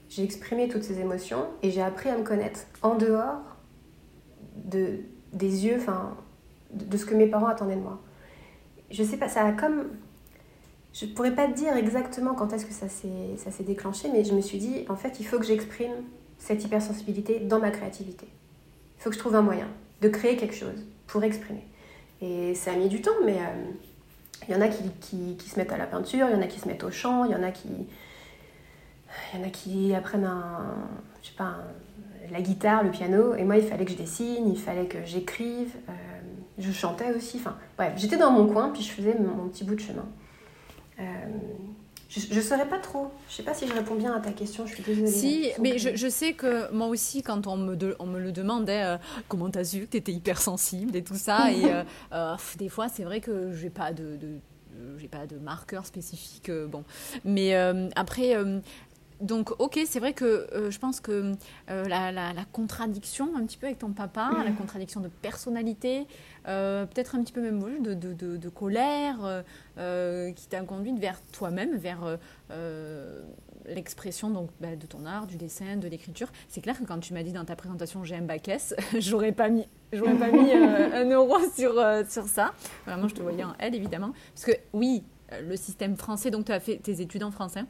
J'ai exprimé toutes ces émotions et j'ai appris à me connaître en dehors de, des yeux, enfin, de, ce que mes parents attendaient de moi. Je sais pas, ça comme. Je pourrais pas te dire exactement quand est-ce que ça s'est déclenché, mais je me suis dit, en fait, il faut que j'exprime cette hypersensibilité dans ma créativité. Il faut que je trouve un moyen de créer quelque chose pour exprimer. Et ça a mis du temps, mais euh, il y en a qui, qui, qui, se mettent à la peinture, il y en a qui se mettent au chant, il y en a qui, il y en a qui apprennent un, je sais pas, la guitare, le piano. Et moi, il fallait que je dessine, il fallait que j'écrive. Euh, je chantais aussi. Enfin, bref, j'étais dans mon coin, puis je faisais mon, petit bout de chemin. Euh, je ne saurais pas trop. Je sais pas si je réponds bien à ta question, je suis désolée. Si, mais je, je, sais que moi aussi, quand on me, on me le demandait, euh, comment t'as su que t'étais hypersensible et tout ça, et euh, euh, des fois, c'est vrai que j'ai pas de, de j'ai pas de marqueur spécifique. bon, mais après, donc, ok, c'est vrai que euh, je pense que euh, la, contradiction un petit peu avec ton papa, la mm. contradiction de personnalité, euh, peut-être un petit peu même de, de, de, colère, qui t'a conduite vers toi-même, vers l'expression donc bah, de ton art, du dessin, de l'écriture. C'est clair que quand tu m'as dit dans ta présentation j'ai un bac S, j'aurais pas mis, j'aurais pas mis un euro sur, sur ça. Vraiment, je te voyais en L évidemment, parce que oui, le système français, donc tu as fait tes études en français.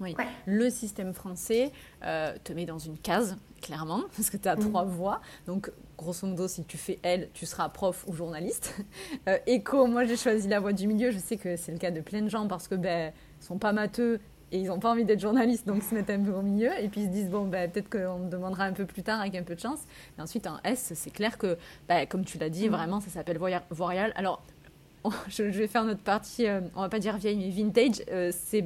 Oui. Le système français euh, te met dans une case, clairement, parce que tu as mm. trois voix. Donc, grosso modo, si tu fais L, tu seras prof ou journaliste. Euh, éco, moi, j'ai choisi la voie du milieu. Je sais que c'est le cas de plein de gens parce que ben, sont pas matheux et ils n'ont pas envie d'être journalistes, donc ils se mettent un peu au milieu. Et puis ils se disent, bon, ben, peut-être qu'on me demandera un peu plus tard avec un peu de chance. Et ensuite, en S, c'est clair que, ben, comme tu l'as dit, mm. vraiment, ça s'appelle Voyal. Alors, je vais faire notre partie, euh, on va pas dire vieille, mais vintage. c'est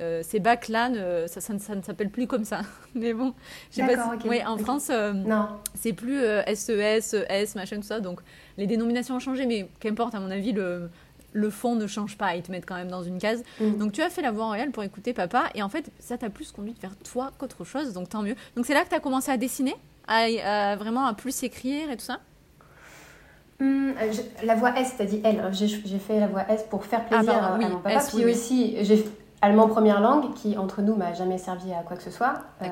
euh, ces bacs-là, ça, ça, ne s'appelle plus comme ça. Mais bon, je sais pas oui, en France, euh, non. c'est plus SES, euh, ES, machin, tout ça. Donc les dénominations ont changé, mais qu'importe, à mon avis, le, le fond ne change pas. Ils te mettent quand même dans une case. Mm. Donc tu as fait la voix royale pour écouter papa. Et en fait, ça t'a plus conduit vers toi qu'autre chose. Donc tant mieux. Donc c'est là que tu as commencé à dessiner, à, vraiment à plus écrire et tout ça? Hum, la voix S, t'as dit elle. J'ai fait la voix S pour faire ah, plaisir à, mon papa. Puis aussi, j'ai allemand première langue, qui entre nous m'a jamais servi à quoi que ce soit. Euh,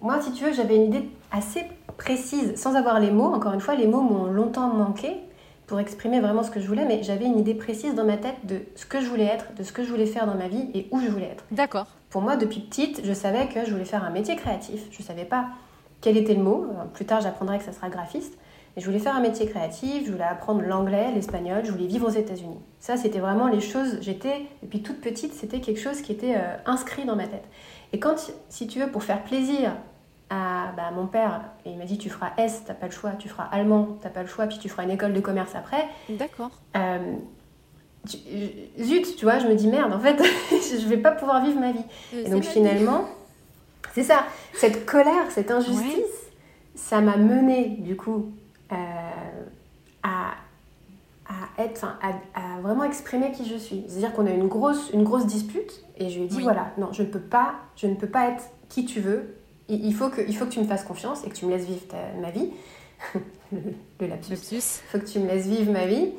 moi, si tu veux, j'avais une idée assez précise, sans avoir les mots. Encore une fois, les mots m'ont longtemps manqué pour exprimer vraiment ce que je voulais, mais j'avais une idée précise dans ma tête de ce que je voulais être, de ce que je voulais faire dans ma vie et où je voulais être. D'accord. Pour moi, depuis petite, je savais que je voulais faire un métier créatif. Je savais pas quel était le mot. Plus tard, j'apprendrai que ça sera graphiste. Et je voulais faire un métier créatif, je voulais apprendre l'anglais, l'espagnol, je voulais vivre aux États-Unis. Ça, c'était vraiment les choses. J'étais, depuis toute petite, c'était quelque chose qui était euh, inscrit dans ma tête. Et quand, si tu veux, pour faire plaisir à bah, mon père, et il m'a dit tu feras S, t'as pas le choix, tu feras allemand, t'as pas le choix, puis tu feras une école de commerce après. D'accord. Euh, zut, tu vois, je me dis merde, en fait, je vais pas pouvoir vivre ma vie. et donc finalement, c'est ça, cette colère, cette injustice, ça m'a mené du coup euh, à, à, être, à, vraiment exprimer qui je suis. C'est-à-dire qu'on a une grosse, une grosse dispute et je lui ai dit voilà, non, je ne peux pas, je ne peux pas être qui tu veux. Il faut que, il faut que tu me fasses confiance et que tu me laisses vivre ma vie. le, lapsus. Il faut que tu me laisses vivre ma vie.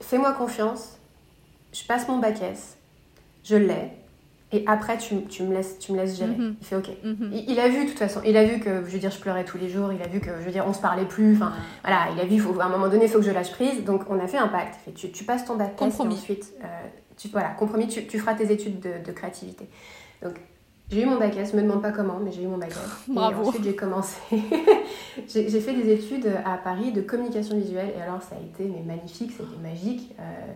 Fais-moi confiance. Je passe mon bac S. Je l'ai. Et après, tu, tu, me, laisses, tu me laisses gérer. Mhm. Il fait OK. Mhm. il, a vu, de toute façon, il a vu que, je veux dire, je pleurais tous les jours. Il a vu que, je veux dire, on se parlait plus. Enfin, voilà, il a vu, faut, à un moment donné, il faut que je lâche prise. Donc, on a fait un pacte. Fait, tu, tu passes ton bac compromis. ensuite, euh, tu, voilà, compromis, tu, tu, feras tes études de, de créativité. Donc, j'ai eu mon bac S, me demande pas comment, mais j'ai eu mon bac S. Bravo. Et ensuite, j'ai commencé. j'ai fait des études à Paris de communication visuelle. Et alors, ça a été mais magnifique, c'était magique. Euh,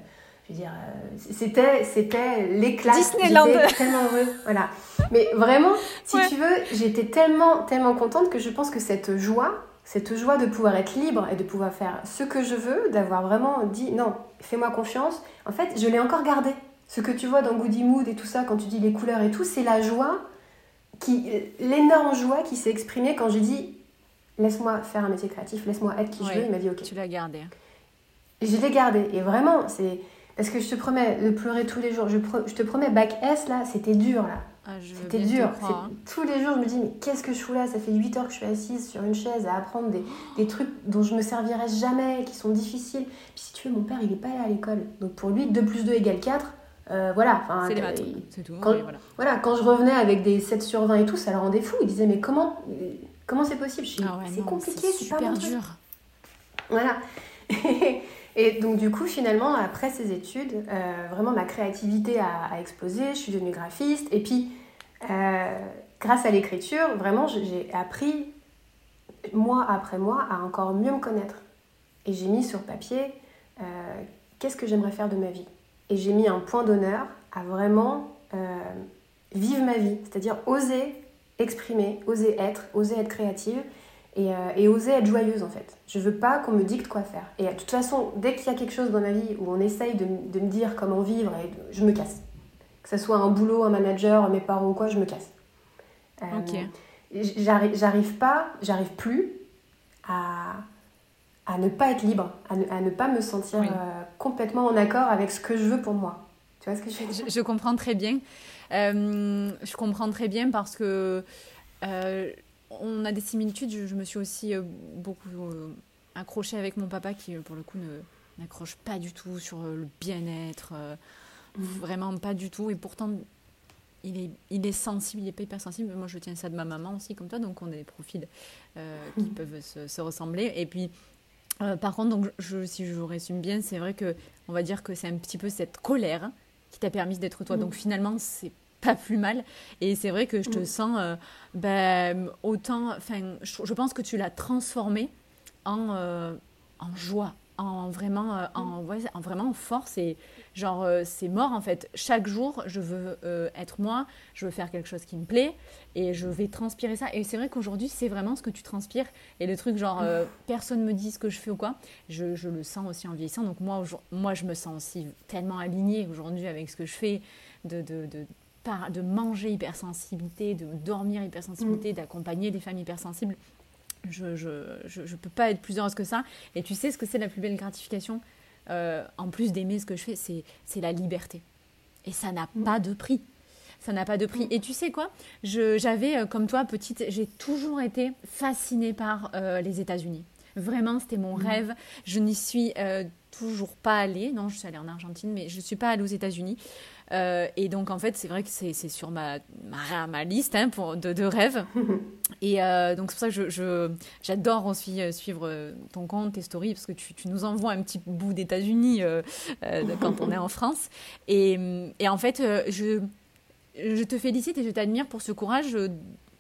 je veux dire, euh, c'était, c'était l'éclat. Disneyland. J'étais tellement heureuse. Voilà. Mais vraiment, si tu veux, j'étais tellement, tellement contente que je pense que cette joie, cette joie de pouvoir être libre et de pouvoir faire ce que je veux, d'avoir vraiment dit non, fais-moi confiance, en fait, je l'ai encore gardé. Ce que tu vois dans Goody Mood et tout ça, quand tu dis les couleurs et tout, c'est la joie qui, l'énorme joie qui s'est exprimée quand j'ai dit laisse-moi faire un métier créatif, laisse-moi être qui je veux. Il m'a dit ok. Tu l'as gardé. Je l'ai gardé. Et vraiment, c'est. Parce que je te promets de pleurer tous les jours. Je, je te promets, bac S, là, c'était dur, là. Ah, c'était dur. Hein. Tous les jours, je me dis, mais qu'est-ce que je fous là? Ça fait 8 heures que je suis assise sur une chaise à apprendre des, des trucs dont je me servirai jamais, qui sont difficiles. Puis si tu veux, mon père, il n'est pas allé à l'école. Donc pour lui, 2 plus 2 égale 4. Euh, voilà. C'est maths, c'est tout. Quand, voilà. quand je revenais avec des 7 sur 20 et tout, ça le rendait fou. Il disait, mais comment comment c'est possible? Ah C'est compliqué, c'est pas dur. Voilà. Et donc du coup, finalement, après ces études, euh, vraiment ma créativité a, explosé, je suis devenue graphiste. Et puis, euh, grâce à l'écriture, vraiment, j'ai appris, mois après mois, à encore mieux me connaître. Et j'ai mis sur papier, euh, qu'est-ce que j'aimerais faire de ma vie? Et j'ai mis un point d'honneur à vraiment vivre ma vie, c'est-à-dire oser exprimer, oser être, oser être créative euh, et, oser être joyeuse en fait. Je veux pas qu'on me dicte quoi faire. Et de toute façon, dès qu'il y a quelque chose dans ma vie où on essaye de, me dire comment vivre, et je me casse. Que ce soit un boulot, un manager, mes parents ou quoi, je me casse. Euh, J'arrive pas, j'arrive plus à, à ne pas être libre, à ne, pas me sentir euh, complètement en accord avec ce que je veux pour moi. Tu vois ce que je veux dire? je, comprends très bien. Euh, je comprends très bien parce que on a des similitudes. Je, me suis aussi euh, beaucoup euh, accrochée avec mon papa qui, pour le coup, n'accroche pas du tout sur euh, le bien-être. Mhm. Vraiment pas du tout. Et pourtant, il est, il est sensible, il est pas hyper sensible. Moi, je tiens ça de ma maman aussi, comme toi. Donc, on a des profils qui mhm. peuvent se, ressembler. Et puis, par contre, donc, je, si je résume bien, c'est vrai que on va dire que c'est un petit peu cette colère qui t'a permis d'être toi. Mhm. Donc, finalement, c'est pas plus mal. Et c'est vrai que je te mm. sens euh, ben, autant. Enfin, je, pense que tu l'as transformé en, euh, en joie, en vraiment, euh, en, en, vraiment en force. Et genre, c'est mort en fait. Chaque jour, je veux être moi, je veux faire quelque chose qui me plaît et je vais transpirer ça. Et c'est vrai qu'aujourd'hui, c'est vraiment ce que tu transpires. Et le truc, genre, personne me dit ce que je fais ou quoi, je, je, le sens aussi en vieillissant. Donc, moi, moi, je me sens aussi tellement alignée aujourd'hui avec ce que je fais. de, de, de de manger hypersensibilité, de dormir hypersensibilité, mm. d'accompagner des femmes hypersensibles. Je ne je, je, peux pas être plus heureuse que ça. Et tu sais ce que c'est la plus belle gratification, euh, en plus d'aimer ce que je fais, c'est la liberté. Et ça n'a mm. pas de prix. Ça n'a pas de prix. Mm. Et tu sais quoi? J'avais, euh, comme toi, petite, j'ai toujours été fascinée par euh, les États-Unis. Vraiment, c'était mon rêve. Je n'y suis toujours pas allée. Non, je suis allée en Argentine, mais je ne suis pas allée aux États-Unis. Euh, et donc, en fait, c'est vrai que c'est sur ma, ma, ma liste hein, pour, de, de, rêves. et euh, donc, c'est pour ça que j'adore je, j'adore aussi euh, suivre ton compte, tes stories, parce que tu, tu nous envoies un petit bout d'États-Unis quand on est en France. Et, et en fait, je, je te félicite et je t'admire pour ce courage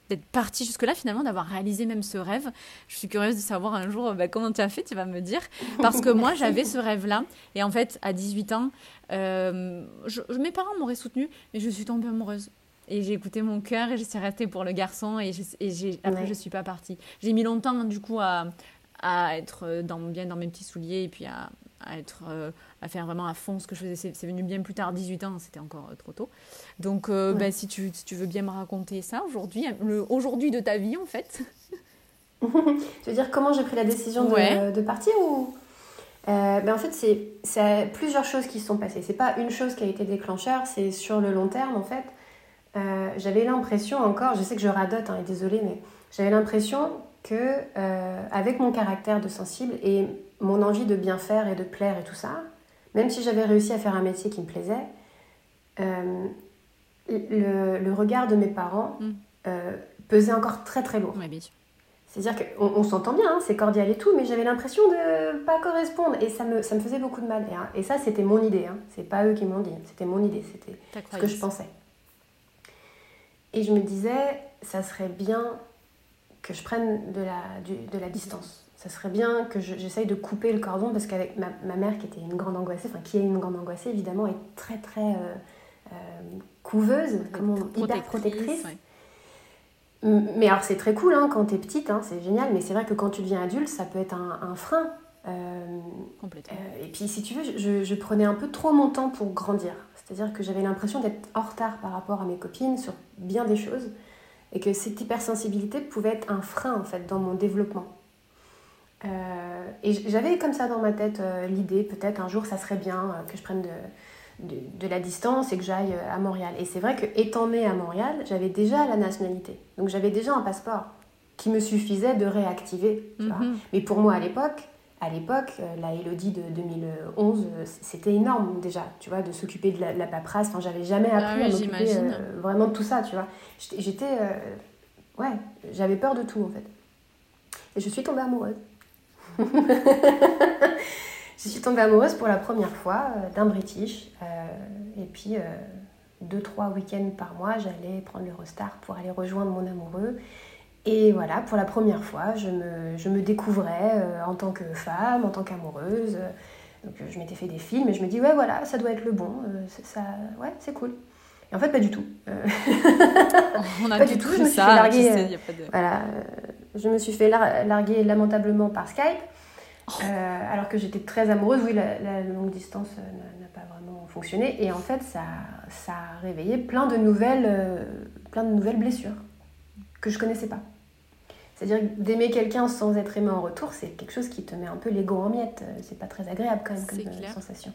d'être partie jusque-là, finalement, d'avoir réalisé même ce rêve. Je suis curieuse de savoir un jour bah, comment tu as fait, tu vas me dire. Parce que moi, j'avais ce rêve-là. Et en fait, à 18 ans, euh, je, mes parents m'auraient soutenue, mais je suis tombée amoureuse. Et j'ai écouté mon cœur et je suis restée pour le garçon. Et, et après, je ne suis pas partie. J'ai mis longtemps, du coup, à, à être dans, bien dans mes petits souliers et puis à, à être euh, à faire vraiment à fond ce que je faisais. C'est venu bien plus tard, 18 ans, c'était encore euh, trop tôt. Donc, euh, ben, si, tu, tu, veux bien me raconter ça aujourd'hui, le aujourd'hui de ta vie en fait. tu veux dire comment j'ai pris la décision de, de partir ou ben En fait, c'est plusieurs choses qui se sont passées. C'est pas une chose qui a été déclencheur, c'est sur le long terme en fait. j'avais l'impression encore, je sais que je radote, hein, et désolée, mais j'avais l'impression que avec mon caractère de sensible et mon envie de bien faire et de plaire et tout ça, même si j'avais réussi à faire un métier qui me plaisait, euh, le, regard de mes parents mm. euh, pesait encore très très lourd. C'est-à-dire qu'on on, s'entend bien, hein, c'est cordial et tout, mais j'avais l'impression de pas correspondre et ça me, ça me faisait beaucoup de mal. Et, hein, et ça, c'était mon idée, hein. c'est pas eux qui m'ont dit, c'était mon idée, c'était ce que je pensais. Et je me disais, ça serait bien que je prenne de la, de la distance ça serait bien que j'essaye de couper le cordon parce qu'avec ma, ma, mère qui était une grande angoissée, enfin qui est une grande angoissée évidemment, est très très euh, euh, couveuse, comment, hyper protectrice. Mais alors c'est très cool hein, quand t'es petite, hein, c'est génial, mais c'est vrai que quand tu deviens adulte, ça peut être un, un frein. Euh, Complètement. et puis si tu veux, je, je, prenais un peu trop mon temps pour grandir. C'est-à-dire que j'avais l'impression d'être en retard par rapport à mes copines sur bien des choses. et que cette hypersensibilité pouvait être un frein en fait dans mon développement. Euh, et j'avais comme ça dans ma tête euh, l'idée, peut-être un jour ça serait bien euh, que je prenne de, de, de, la distance et que j'aille à Montréal. Et c'est vrai que étant née à Montréal, j'avais déjà la nationalité. Donc j'avais déjà un passeport qui me suffisait de réactiver. Tu vois. Mhm. Mais pour moi à l'époque, à l'époque, la Elodie de 2011, c'était énorme déjà, tu vois, de s'occuper de, la, paperasse. Enfin, j'avais jamais ah appris à m'occuper vraiment de tout ça, tu vois. J'étais, ouais, j'avais peur de tout en fait. Et je suis tombée amoureuse. je suis tombée amoureuse pour la première fois euh, d'un British. Euh, et puis, euh, deux, trois week-ends par mois, j'allais prendre l'Eurostar pour aller rejoindre mon amoureux. Et voilà, pour la première fois, je me, je me découvrais en tant que femme, en tant qu'amoureuse. Donc, je m'étais fait des films et je me dis, ouais, voilà, ça doit être le bon. ça, ouais, c'est cool. Et en fait, pas du tout. On a pas du tout. Je me suis ça, larguer, voilà, je me suis fait larguer lamentablement par Skype, oh. euh, alors que j'étais très amoureuse. Oui, la, longue distance euh, n'a pas vraiment fonctionné. Et en fait, ça, ça a réveillé plein de, nouvelles, euh, plein de nouvelles blessures que je connaissais pas. C'est-à-dire d'aimer quelqu'un sans être aimé en retour, c'est quelque chose qui te met un peu l'ego en miettes. C'est pas très agréable quand même comme sensation.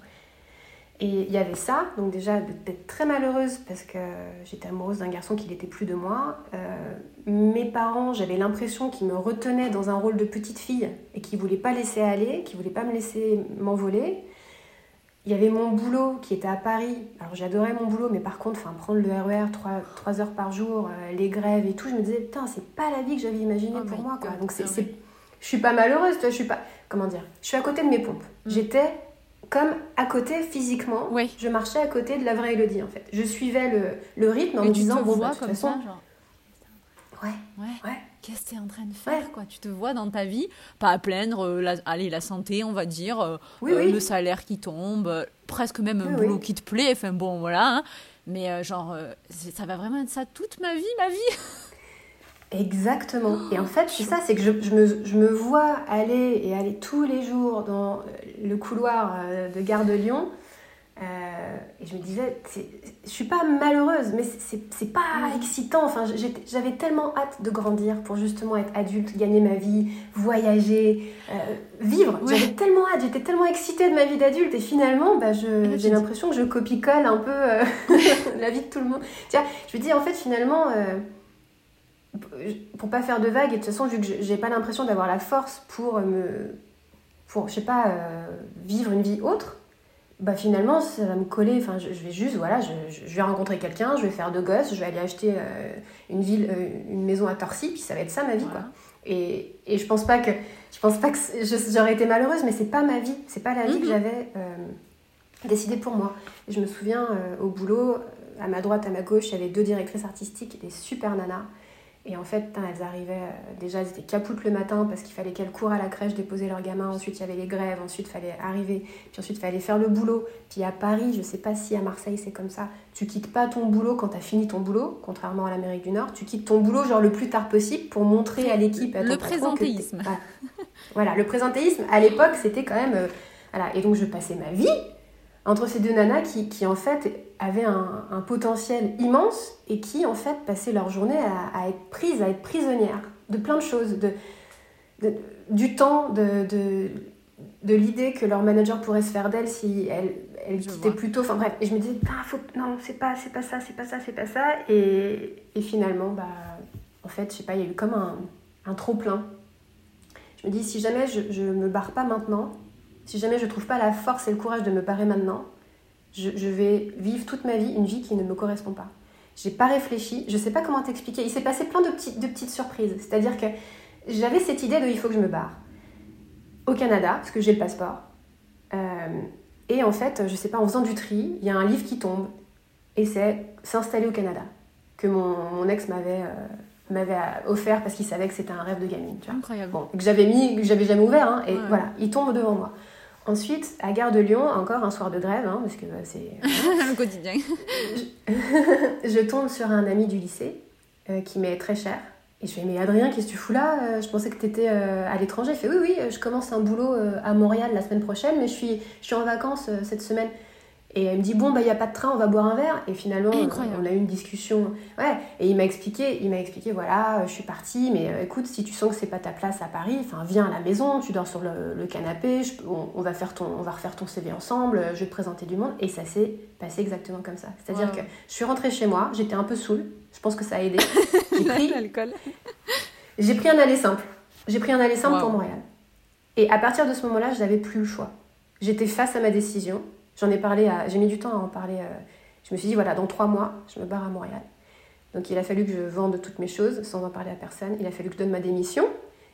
Et il y avait ça, donc déjà d'être très malheureuse parce que j'étais amoureuse d'un garçon qui n'était plus de moi. Euh, mes parents, j'avais l'impression qu'ils me retenaient dans un rôle de petite fille et qu'ils ne voulaient pas laisser aller, qu'ils ne voulaient pas me laisser m'envoler. Il y avait mon boulot qui était à Paris. Alors j'adorais mon boulot, mais par contre, enfin, prendre le RER 3, heures par jour, euh, les grèves et tout, je me disais, putain, c'est pas la vie que j'avais imaginée oh pour moi. Quoi. Donc c'est, je suis pas malheureuse, je suis pas. Comment dire Je suis à côté de mes pompes. Mm. J'étais comme à côté physiquement, je marchais à côté de la vraie Elodie en fait. Je suivais le, le rythme en me disant bon, bah, de toute façon. Ça, genre... Ouais. Ouais. Qu'est-ce que tu es en train de faire quoi? Tu te vois dans ta vie, pas à plaindre, euh, la, allez, la santé, on va dire, euh, euh, le salaire qui tombe, presque même un boulot qui te plaît, enfin bon, voilà. Hein. Mais genre, ça va vraiment être ça toute ma vie, ma vie? Exactement. Et en fait, c'est ça, c'est que je, je, me, je, me, vois aller et aller tous les jours dans le couloir euh, de Gare de Lyon. Euh, et je me disais, je suis pas malheureuse, mais c'est pas excitant. Enfin, j'avais tellement hâte de grandir pour justement être adulte, gagner ma vie, voyager, euh, vivre. J'avais tellement hâte, j'étais tellement excitée de ma vie d'adulte. Et finalement, bah, j'ai l'impression que je copie-colle un peu la vie de tout le monde. Tiens, je me dis, en fait, finalement pour pas faire de vagues, et de toute façon, vu que j'ai pas l'impression d'avoir la force pour me. pour, je sais pas, euh, vivre une vie autre, bah finalement, ça va me coller. Enfin, je, vais juste, voilà, je, je vais rencontrer quelqu'un, je vais faire deux gosses, je vais aller acheter euh, une, ville, euh, une maison à Torcy, puis ça va être ça ma vie, quoi. Et, et, je pense pas que. Je pense pas que j'aurais été malheureuse, mais c'est pas ma vie, c'est pas la vie que mhm. j'avais décidée pour moi. je me souviens, au boulot, à ma droite, à ma gauche, il y avait deux directrices artistiques, des super nanas. Et en fait, elles arrivaient, euh, déjà elles étaient capoutes le matin parce qu'il fallait qu'elles courent à la crèche déposer leurs gamins. Ensuite, il y avait les grèves. Ensuite, il fallait arriver. Puis ensuite, il fallait faire le boulot. Puis à Paris, je sais pas si à Marseille c'est comme ça, tu quittes pas ton boulot quand tu as fini ton boulot, contrairement à l'Amérique du Nord. Tu quittes ton boulot genre le plus tard possible pour montrer à l'équipe. Le présentéisme. Voilà. le présentéisme, à l'époque, c'était quand même. Euh, voilà. Et donc, je passais ma vie entre ces deux nanas qui, qui en fait avaient un, un, potentiel immense et qui en fait passaient leur journée à, à, être prises, à être prisonnières de plein de choses, de, de du temps, de, de, de l'idée que leur manager pourrait se faire d'elle si elle, elle quittait plus tôt. Enfin bref, et je me disais, ah, faut, non, c'est pas, c'est pas ça, c'est pas ça, c'est pas ça. Et, et, finalement, bah, en fait, je sais pas, il y a eu comme un, un trop-plein. Je me dis, si jamais je, je me barre pas maintenant, si jamais je ne trouve pas la force et le courage de me parer maintenant, je, vais vivre toute ma vie une vie qui ne me correspond pas. J'ai pas réfléchi, je sais pas comment t'expliquer. Il s'est passé plein de, petites, de petites surprises. C'est-à-dire que j'avais cette idée de il faut que je me barre. Au Canada, parce que j'ai le passeport. Euh, et en fait, je sais pas, en faisant du tri, il y a un livre qui tombe. Et c'est S'installer au Canada. Que mon, ex m'avait euh, m'avait offert parce qu'il savait que c'était un rêve de gamine. Tu vois. Incroyable. Bon, que j'avais mis, que j'avais jamais ouvert. Hein, et voilà, il tombe devant moi. Ensuite, à Gare de Lyon, encore un soir de grève, hein, parce que bah, c'est... un quotidien. je, tombe sur un ami du lycée euh, qui m'est très cher. Et je fais, mais Adrien, qu'est-ce que tu fous là euh, Je pensais que tu étais euh, à l'étranger. Il fait, oui, oui, je commence un boulot à Montréal la semaine prochaine, mais je suis, je suis en vacances cette semaine. Et elle me dit bon bah il y a pas de train, on va boire un verre. Et finalement on a eu une discussion. Ouais. Et il m'a expliqué, il m'a expliqué voilà, je suis partie, mais euh, écoute si tu sens que c'est pas ta place à Paris, enfin viens à la maison, tu dors sur le, canapé, on, va faire ton, on va refaire ton CV ensemble, je vais te présenter du monde. Et ça s'est passé exactement comme ça. C'est-à-dire que je suis rentrée chez moi, j'étais un peu saoule. Je pense que ça a aidé. J'ai pris, j'ai pris un aller simple. J'ai pris un aller simple pour Montréal. Et à partir de ce moment-là, je n'avais plus le choix. J'étais face à ma décision J'en ai parlé. J'ai mis du temps à en parler. Euh, je me suis dit, voilà, dans trois mois, je me barre à Montréal. Donc il a fallu que je vende toutes mes choses sans en parler à personne. Il a fallu que je donne ma démission.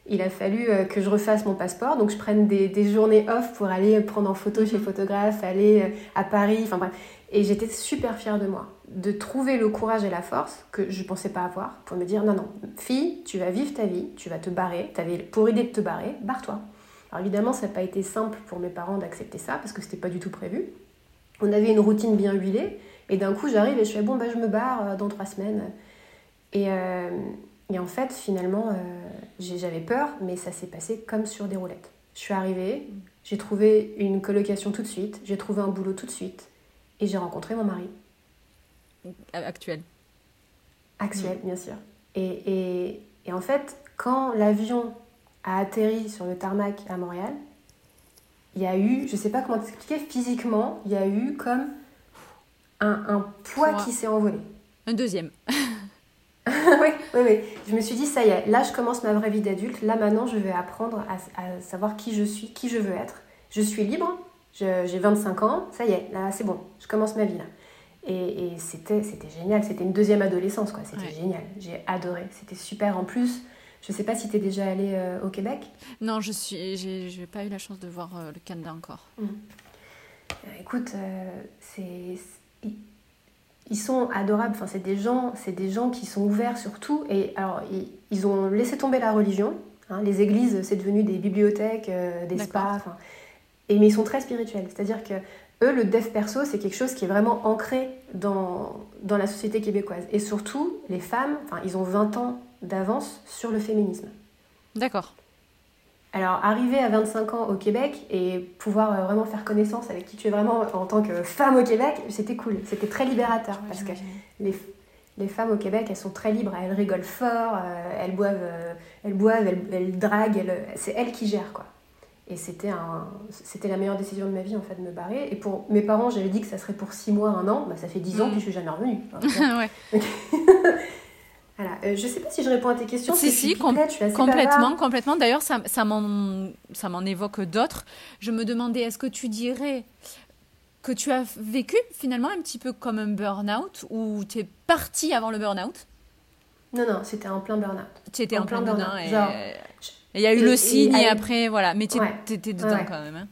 Il a fallu euh, que je refasse mon passeport. Donc je prenne des, des journées off pour aller prendre en photo chez photographe, aller euh, à Paris. Enfin. Et j'étais super fière de moi, de trouver le courage et la force que je ne pensais pas avoir pour me dire non, non, fille, tu vas vivre ta vie, tu vas te barrer, tu avais pour idée de te barrer, barre-toi. Alors évidemment, ça n'a pas été simple pour mes parents d'accepter ça parce que c'était pas du tout prévu. On avait une routine bien huilée et d'un coup j'arrive et je fais bon bah je me barre euh, dans trois semaines. Et, euh, et en fait finalement euh, j'avais peur mais ça s'est passé comme sur des roulettes. Je suis arrivée, j'ai trouvé une colocation tout de suite, j'ai trouvé un boulot tout de suite et j'ai rencontré mon mari. Actuel. Actuel, bien sûr. Et, et, et en fait, quand l'avion a atterri sur le tarmac à Montréal, il y a eu, je sais pas comment t'expliquer, physiquement, il y a eu comme un, un poids qui s'est envolé. Un deuxième. oui, oui, oui. Je me suis dit, ça y est, là je commence ma vraie vie d'adulte. Là maintenant, je vais apprendre à, à, savoir qui je suis, qui je veux être. Je suis libre, j'ai 25 ans, ça y est, là c'est bon, je commence ma vie là. Et, et c'était génial, c'était une deuxième adolescence, quoi. C'était génial, j'ai adoré, c'était super. En plus, je ne sais pas si tu es déjà allé euh, au Québec. Non, je suis, j'ai pas eu la chance de voir euh, le Canada encore. Mmh. Euh, écoute, c'est, ils, sont adorables. Enfin, c'est des gens, c'est des gens qui sont ouverts sur tout. Et alors, ils, ont laissé tomber la religion. Hein. les églises, c'est devenu des bibliothèques, des spas. Et mais ils sont très spirituels. C'est-à-dire que eux, le dev perso, c'est quelque chose qui est vraiment ancré dans, dans la société québécoise. Et surtout, les femmes, enfin, ils ont 20 ans d'avance sur le féminisme. D'accord. Alors, arriver à 25 ans au Québec et pouvoir euh, vraiment faire connaissance avec qui tu es vraiment en tant que femme au Québec, c'était cool. C'était très libérateur parce que les, les, femmes au Québec, elles sont très libres, elles rigolent fort, euh, elles boivent, euh, elles, boivent elles, draguent, c'est elles qui gèrent quoi. Et c'était un, c'était la meilleure décision de ma vie en fait de me barrer. Et pour mes parents, j'avais dit que ça serait pour 6 mois, un an. Bah, ça fait 10 ans, mm. puis je suis jamais revenue. ouais. Voilà. Euh, je ne sais pas si je réponds à tes questions. Si, si, complètement, complètement. D'ailleurs, ça, ça m'en évoque d'autres. Je me demandais, est-ce que tu dirais que tu as vécu finalement un petit peu comme un burn-out ou tu es parti avant le burn-out? Non, non, c'était en plein burn-out. Tu étais en, plein, burn-out. Et il y a eu le signe et, après, voilà. Mais tu étais dedans quand même. Hein.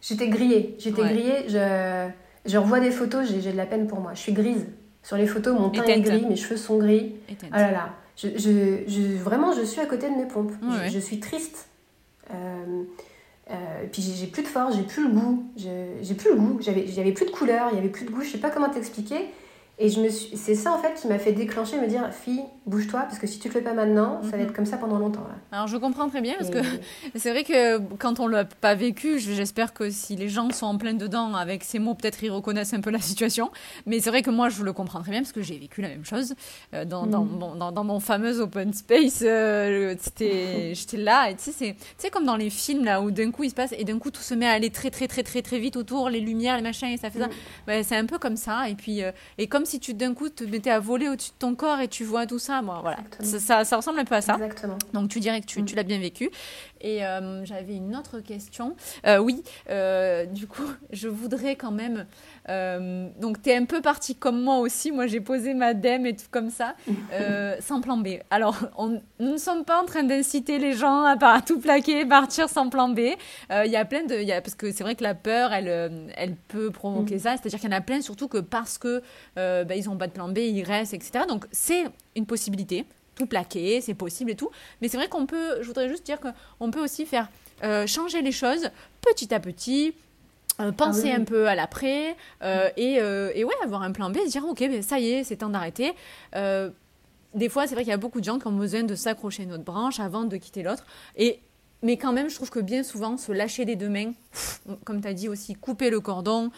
J'étais grillée. J'étais grillée. Je, je revois des photos, j'ai de la peine pour moi. Je suis grise. Sur les photos, mon teint est gris, mes cheveux sont gris. Ah là là. Je, je, vraiment, je suis à côté de mes pompes. je, suis triste. Euh, euh, puis j'ai plus de force, j'ai plus le goût. J'ai plus le goût. J'avais plus de couleur, il y avait plus de goût. Je sais pas comment t'expliquer. Et je me suis... c'est ça en fait qui m'a fait déclencher, me dire fille, bouge-toi, parce que si tu le fais pas maintenant, ça va mhm. être comme ça pendant longtemps. Alors je comprends très bien, parce que c'est vrai que quand on l'a pas vécu, j'espère que si les gens sont en plein dedans avec ces mots, peut-être ils reconnaissent un peu la situation. Mais c'est vrai que moi je le comprends très bien, parce que j'ai vécu la même chose euh, dans, dans, mhm. mon, dans, mon fameux open space. Euh, j'étais là, et tu sais, c'est comme dans les films là où d'un coup il se passe, et d'un coup tout se met à aller très très très très très vite autour, les lumières, les machins, et ça fait ça. Ben, c'est un peu comme ça, et puis, euh, et comme si tu d'un coup te mettais à voler au-dessus de ton corps et tu vois tout ça. Moi, voilà. Ça, ça, ressemble un peu à ça. Exactement. Donc tu dirais que tu, mm. tu l'as bien vécu. Et euh, j'avais une autre question. Euh, oui, euh, du coup, je voudrais quand même. Donc, tu es un peu parti comme moi aussi. Moi, j'ai posé ma dème et tout comme ça, sans plan B. Alors, on, nous ne sommes pas en train d'inciter les gens à, à, tout plaquer, partir sans plan B. Il y a plein de. Y a, parce que c'est vrai que la peur, elle, elle peut provoquer mm. ça. C'est-à-dire qu'il y en a plein, surtout que parce que ben, ils n'ont pas de plan B, ils restent, etc. Donc, c'est une possibilité tout plaquer, c'est possible et tout. Mais c'est vrai qu'on peut, je voudrais juste dire qu'on peut aussi faire euh, changer les choses petit à petit. Euh, penser ah un peu à l'après euh, et, et, ouais avoir un plan B se dire ok mais ça y est c'est temps d'arrêter. Des fois c'est vrai qu'il y a beaucoup de gens qui ont besoin de s'accrocher à notre branche avant de quitter l'autre. Et mais quand même je trouve que bien souvent se lâcher des deux mains comme tu as dit aussi couper le cordon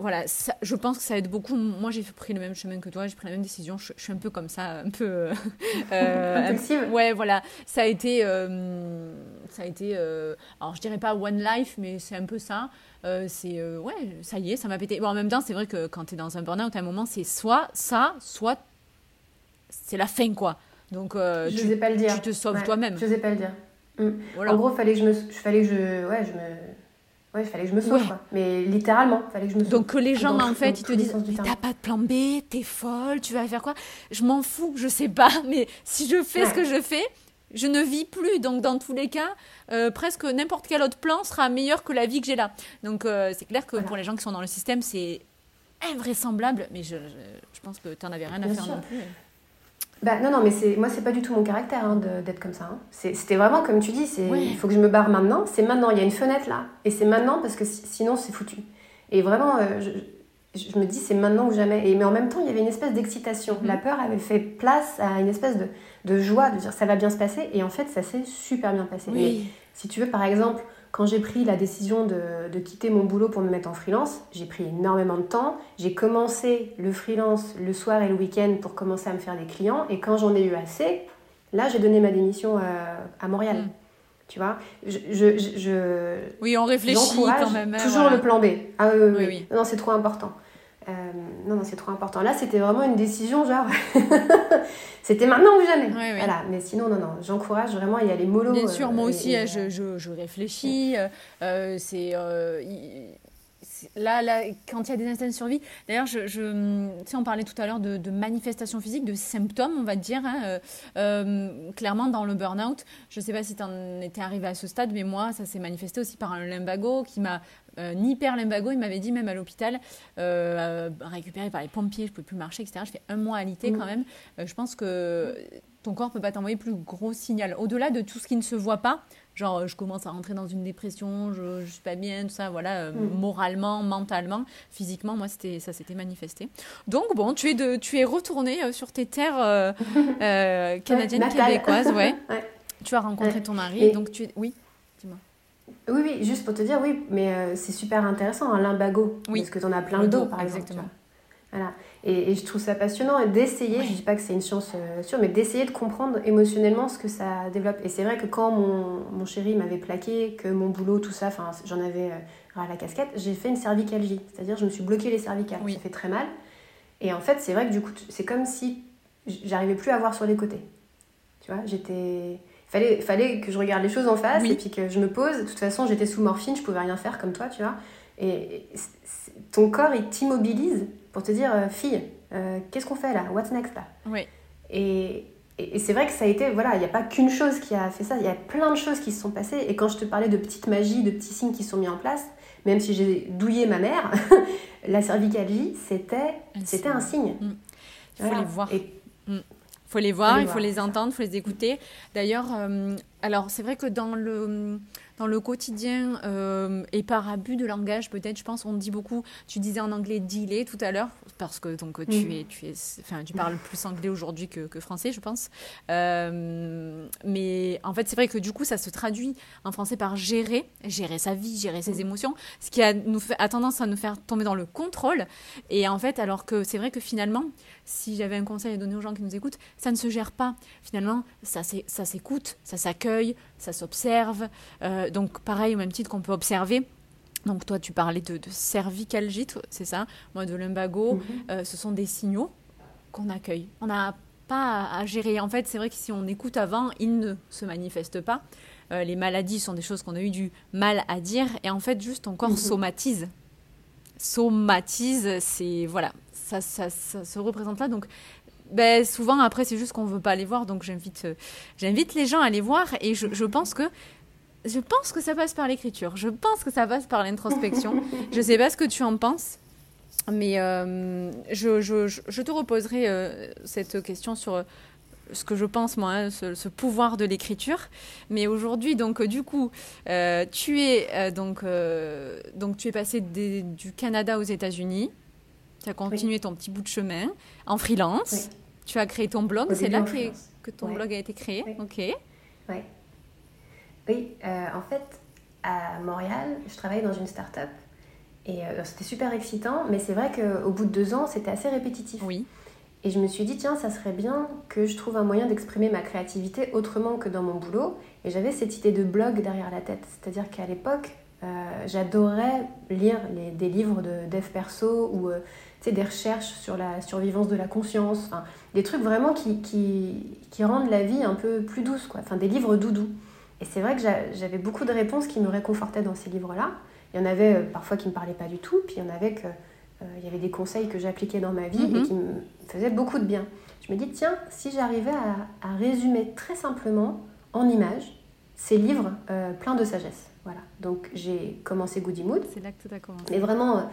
voilà, je pense que ça aide beaucoup. Moi, j'ai pris le même chemin que toi, j'ai pris la même décision. Je, suis un peu comme ça, un peu. Euh, euh ouais, voilà. Ça a été. Euh, ça a été euh, alors, je dirais pas One Life, mais c'est un peu ça. c'est. ouais, ça y est, ça m'a pété. Bon, en même temps, c'est vrai que quand tu es dans un burn-out, à un moment, c'est soit ça, soit. C'est la fin, quoi. Donc, je tu, pas le dire. tu te sauves toi-même. Je sais pas le dire. Mm. En gros, fallait que je me. Fallait que je. Ouais, je me Ouais, il fallait que je me sauve, quoi. Mais littéralement, il fallait que je me sauve. Donc que les gens, en fait, ils te disent T'as pas de plan B, t'es folle, tu vas faire quoi? Je m'en fous, je sais pas. Mais si je fais ce que je fais, je ne vis plus. Donc, dans tous les cas, euh, presque n'importe quel autre plan sera meilleur que la vie que j'ai là. Donc, euh, c'est clair que pour les gens qui sont dans le système, c'est invraisemblable. Mais je, je, pense que tu n'en avais rien à faire non plus. Bah, non, non, mais c'est, moi, c'est pas du tout mon caractère hein, d'être comme ça. Hein. c'était vraiment, comme tu dis, c'est, il faut que je me barre maintenant. C'est maintenant, il y a une fenêtre là. Et c'est maintenant parce que sinon, c'est foutu. Et vraiment, euh, je, je, me dis, c'est maintenant ou jamais. Et, mais en même temps, il y avait une espèce d'excitation. Mhm. La peur avait fait place à une espèce de, de, joie, de dire ça va bien se passer. Et en fait, ça s'est super bien passé. Oui. si tu veux, par exemple, quand j'ai pris la décision de, quitter mon boulot pour me mettre en freelance, j'ai pris énormément de temps. J'ai commencé le freelance le soir et le week-end pour commencer à me faire des clients. Et quand j'en ai eu assez, là, j'ai donné ma démission à, Montréal. Mm. Tu vois? Je, je, Oui, on réfléchit quand même. Hein, toujours le plan B. Ah, oui, oui. Non, c'est trop important. Euh, non, non, c'est trop important. Là, c'était vraiment une décision, genre, c'était maintenant ou jamais. Voilà. Mais sinon, non, non, j'encourage vraiment à y aller mollo. Bien sûr, moi euh, aussi, hein, je, je, je, réfléchis. Euh, c'est là, là, quand il y a des instants de survie, d'ailleurs, je, je, tu sais, on parlait tout à l'heure de, de, manifestations physiques, de symptômes, on va dire. Hein, euh, euh, clairement, dans le burn-out, je ne sais pas si tu en étais arrivé à ce stade, mais moi, ça s'est manifesté aussi par un limbago qui m'a. Euh, un hyper limbago, il m'avait dit même à l'hôpital, récupéré par les pompiers, je ne pouvais plus marcher, etc. Je fais un mois à l'ité quand même. je pense que ton corps peut pas t'envoyer plus gros signal. Au-delà de tout ce qui ne se voit pas, genre je commence à rentrer dans une dépression, je, je suis pas bien, tout ça, voilà, euh, mm. moralement, mentalement, physiquement, moi c'était ça s'était manifesté. Donc bon, tu es de, tu es retourné euh, sur tes terres euh, canadiennes québécoises, ouais. Tu as rencontré ton mari, donc tu es, oui. Dis-moi. Oui, oui, juste pour te dire, oui, mais c'est super intéressant, un limbago. Oui. Parce que tu en as plein le dos, par exemple. Exactement. Voilà. Et, je trouve ça passionnant d'essayer, je dis pas que c'est une science euh, sûre, mais d'essayer de comprendre émotionnellement ce que ça développe. Et c'est vrai que quand mon, mon chéri m'avait plaqué, que mon boulot, tout ça, enfin j'en avais euh, à la casquette, j'ai fait une cervicalgie. C'est-à-dire je me suis bloqué les cervicales. Ça fait très mal. Et en fait, c'est vrai que du coup, c'est comme si j'arrivais plus à voir sur les côtés. Tu vois, j'étais... Fallait, fallait que je regarde les choses en face et puis que je me pose. De toute façon, j'étais sous morphine, je pouvais rien faire comme toi, tu vois. Et ton corps, il t'immobilise pour te dire, euh, fille, euh, qu'est-ce qu'on fait là? What's next là? Oui. Et, et, c'est vrai que ça a été, voilà, il n'y a pas qu'une chose qui a fait ça, il y a plein de choses qui se sont passées. Et quand je te parlais de petites magies, de petits signes qui sont mis en place, même si j'ai douillé ma mère, la cervicalgie, c'était c'était un signe. Mm. Il faut les voir. Il mm. faut les voir, il faut les entendre, il faut les écouter. D'ailleurs, euh, alors c'est vrai que dans le dans le quotidien euh, et par abus de langage peut-être je pense on dit beaucoup tu disais en anglais dealer tout à l'heure parce que donc tu mm. es tu es enfin tu parles plus anglais aujourd'hui que, que, français je pense euh, mais en fait c'est vrai que du coup ça se traduit en français par gérer gérer sa vie gérer ses mm. émotions ce qui a nous fait, a tendance à nous faire tomber dans le contrôle et en fait alors que c'est vrai que finalement si j'avais un conseil à donner aux gens qui nous écoutent ça ne se gère pas finalement ça ça s'écoute ça s'accueille ça s'observe. Euh, donc pareil, au même titre qu'on peut observer. Donc toi, tu parlais de, de cervicalgie, c'est ça Moi, de lumbago. Mhm. Euh, ce sont des signaux qu'on accueille. On n'a pas à, gérer. En fait, c'est vrai que si on écoute avant, ils ne se manifestent pas. Euh, les maladies sont des choses qu'on a eu du mal à dire. Et en fait, juste ton corps mhm. somatise. Somatise, c'est... Voilà, ça, ça, ça, se représente là. Donc, ben, souvent, après, c'est juste qu'on ne veut pas aller voir. Donc, j'invite, euh, j'invite les gens à aller voir. Et je, je, pense que. Je pense que ça passe par l'écriture. Je pense que ça passe par l'introspection. je ne sais pas ce que tu en penses. Mais euh, je, je, je, te reposerai euh, cette question sur ce que je pense moi, hein, ce, pouvoir de l'écriture. Mais aujourd'hui, donc du coup, tu es donc donc tu es passé du Canada aux États-Unis. Tu as continué ton petit bout de chemin en freelance. Tu as créé ton blog, c'est là que, ton blog a été créé. Ok. Oui, euh, en fait, à Montréal, je travaillais dans une start-up Et c'était super excitant, mais c'est vrai qu'au bout de deux ans, c'était assez répétitif. Oui. Et je me suis dit, tiens, ça serait bien que je trouve un moyen d'exprimer ma créativité autrement que dans mon boulot. Et j'avais cette idée de blog derrière la tête. C'est-à-dire qu'à l'époque, euh, j'adorais lire des livres de dev perso ou euh, des recherches sur la survivance de la conscience. Enfin, des trucs vraiment qui, qui, qui, rendent la vie un peu plus douce. Quoi. Enfin, des livres doudous. Et c'est vrai que j'avais beaucoup de réponses qui me réconfortaient dans ces livres-là. Il y en avait euh, parfois qui ne me parlaient pas du tout, puis il y en avait que euh, il y avait des conseils que j'appliquais dans ma vie et mhm. qui me faisaient beaucoup de bien. Je me dis, tiens, si j'arrivais à, résumer très simplement, en images, ces livres euh, pleins de sagesse. Voilà. Donc j'ai commencé Goody Mood. C'est là que tout a commencé. Mais vraiment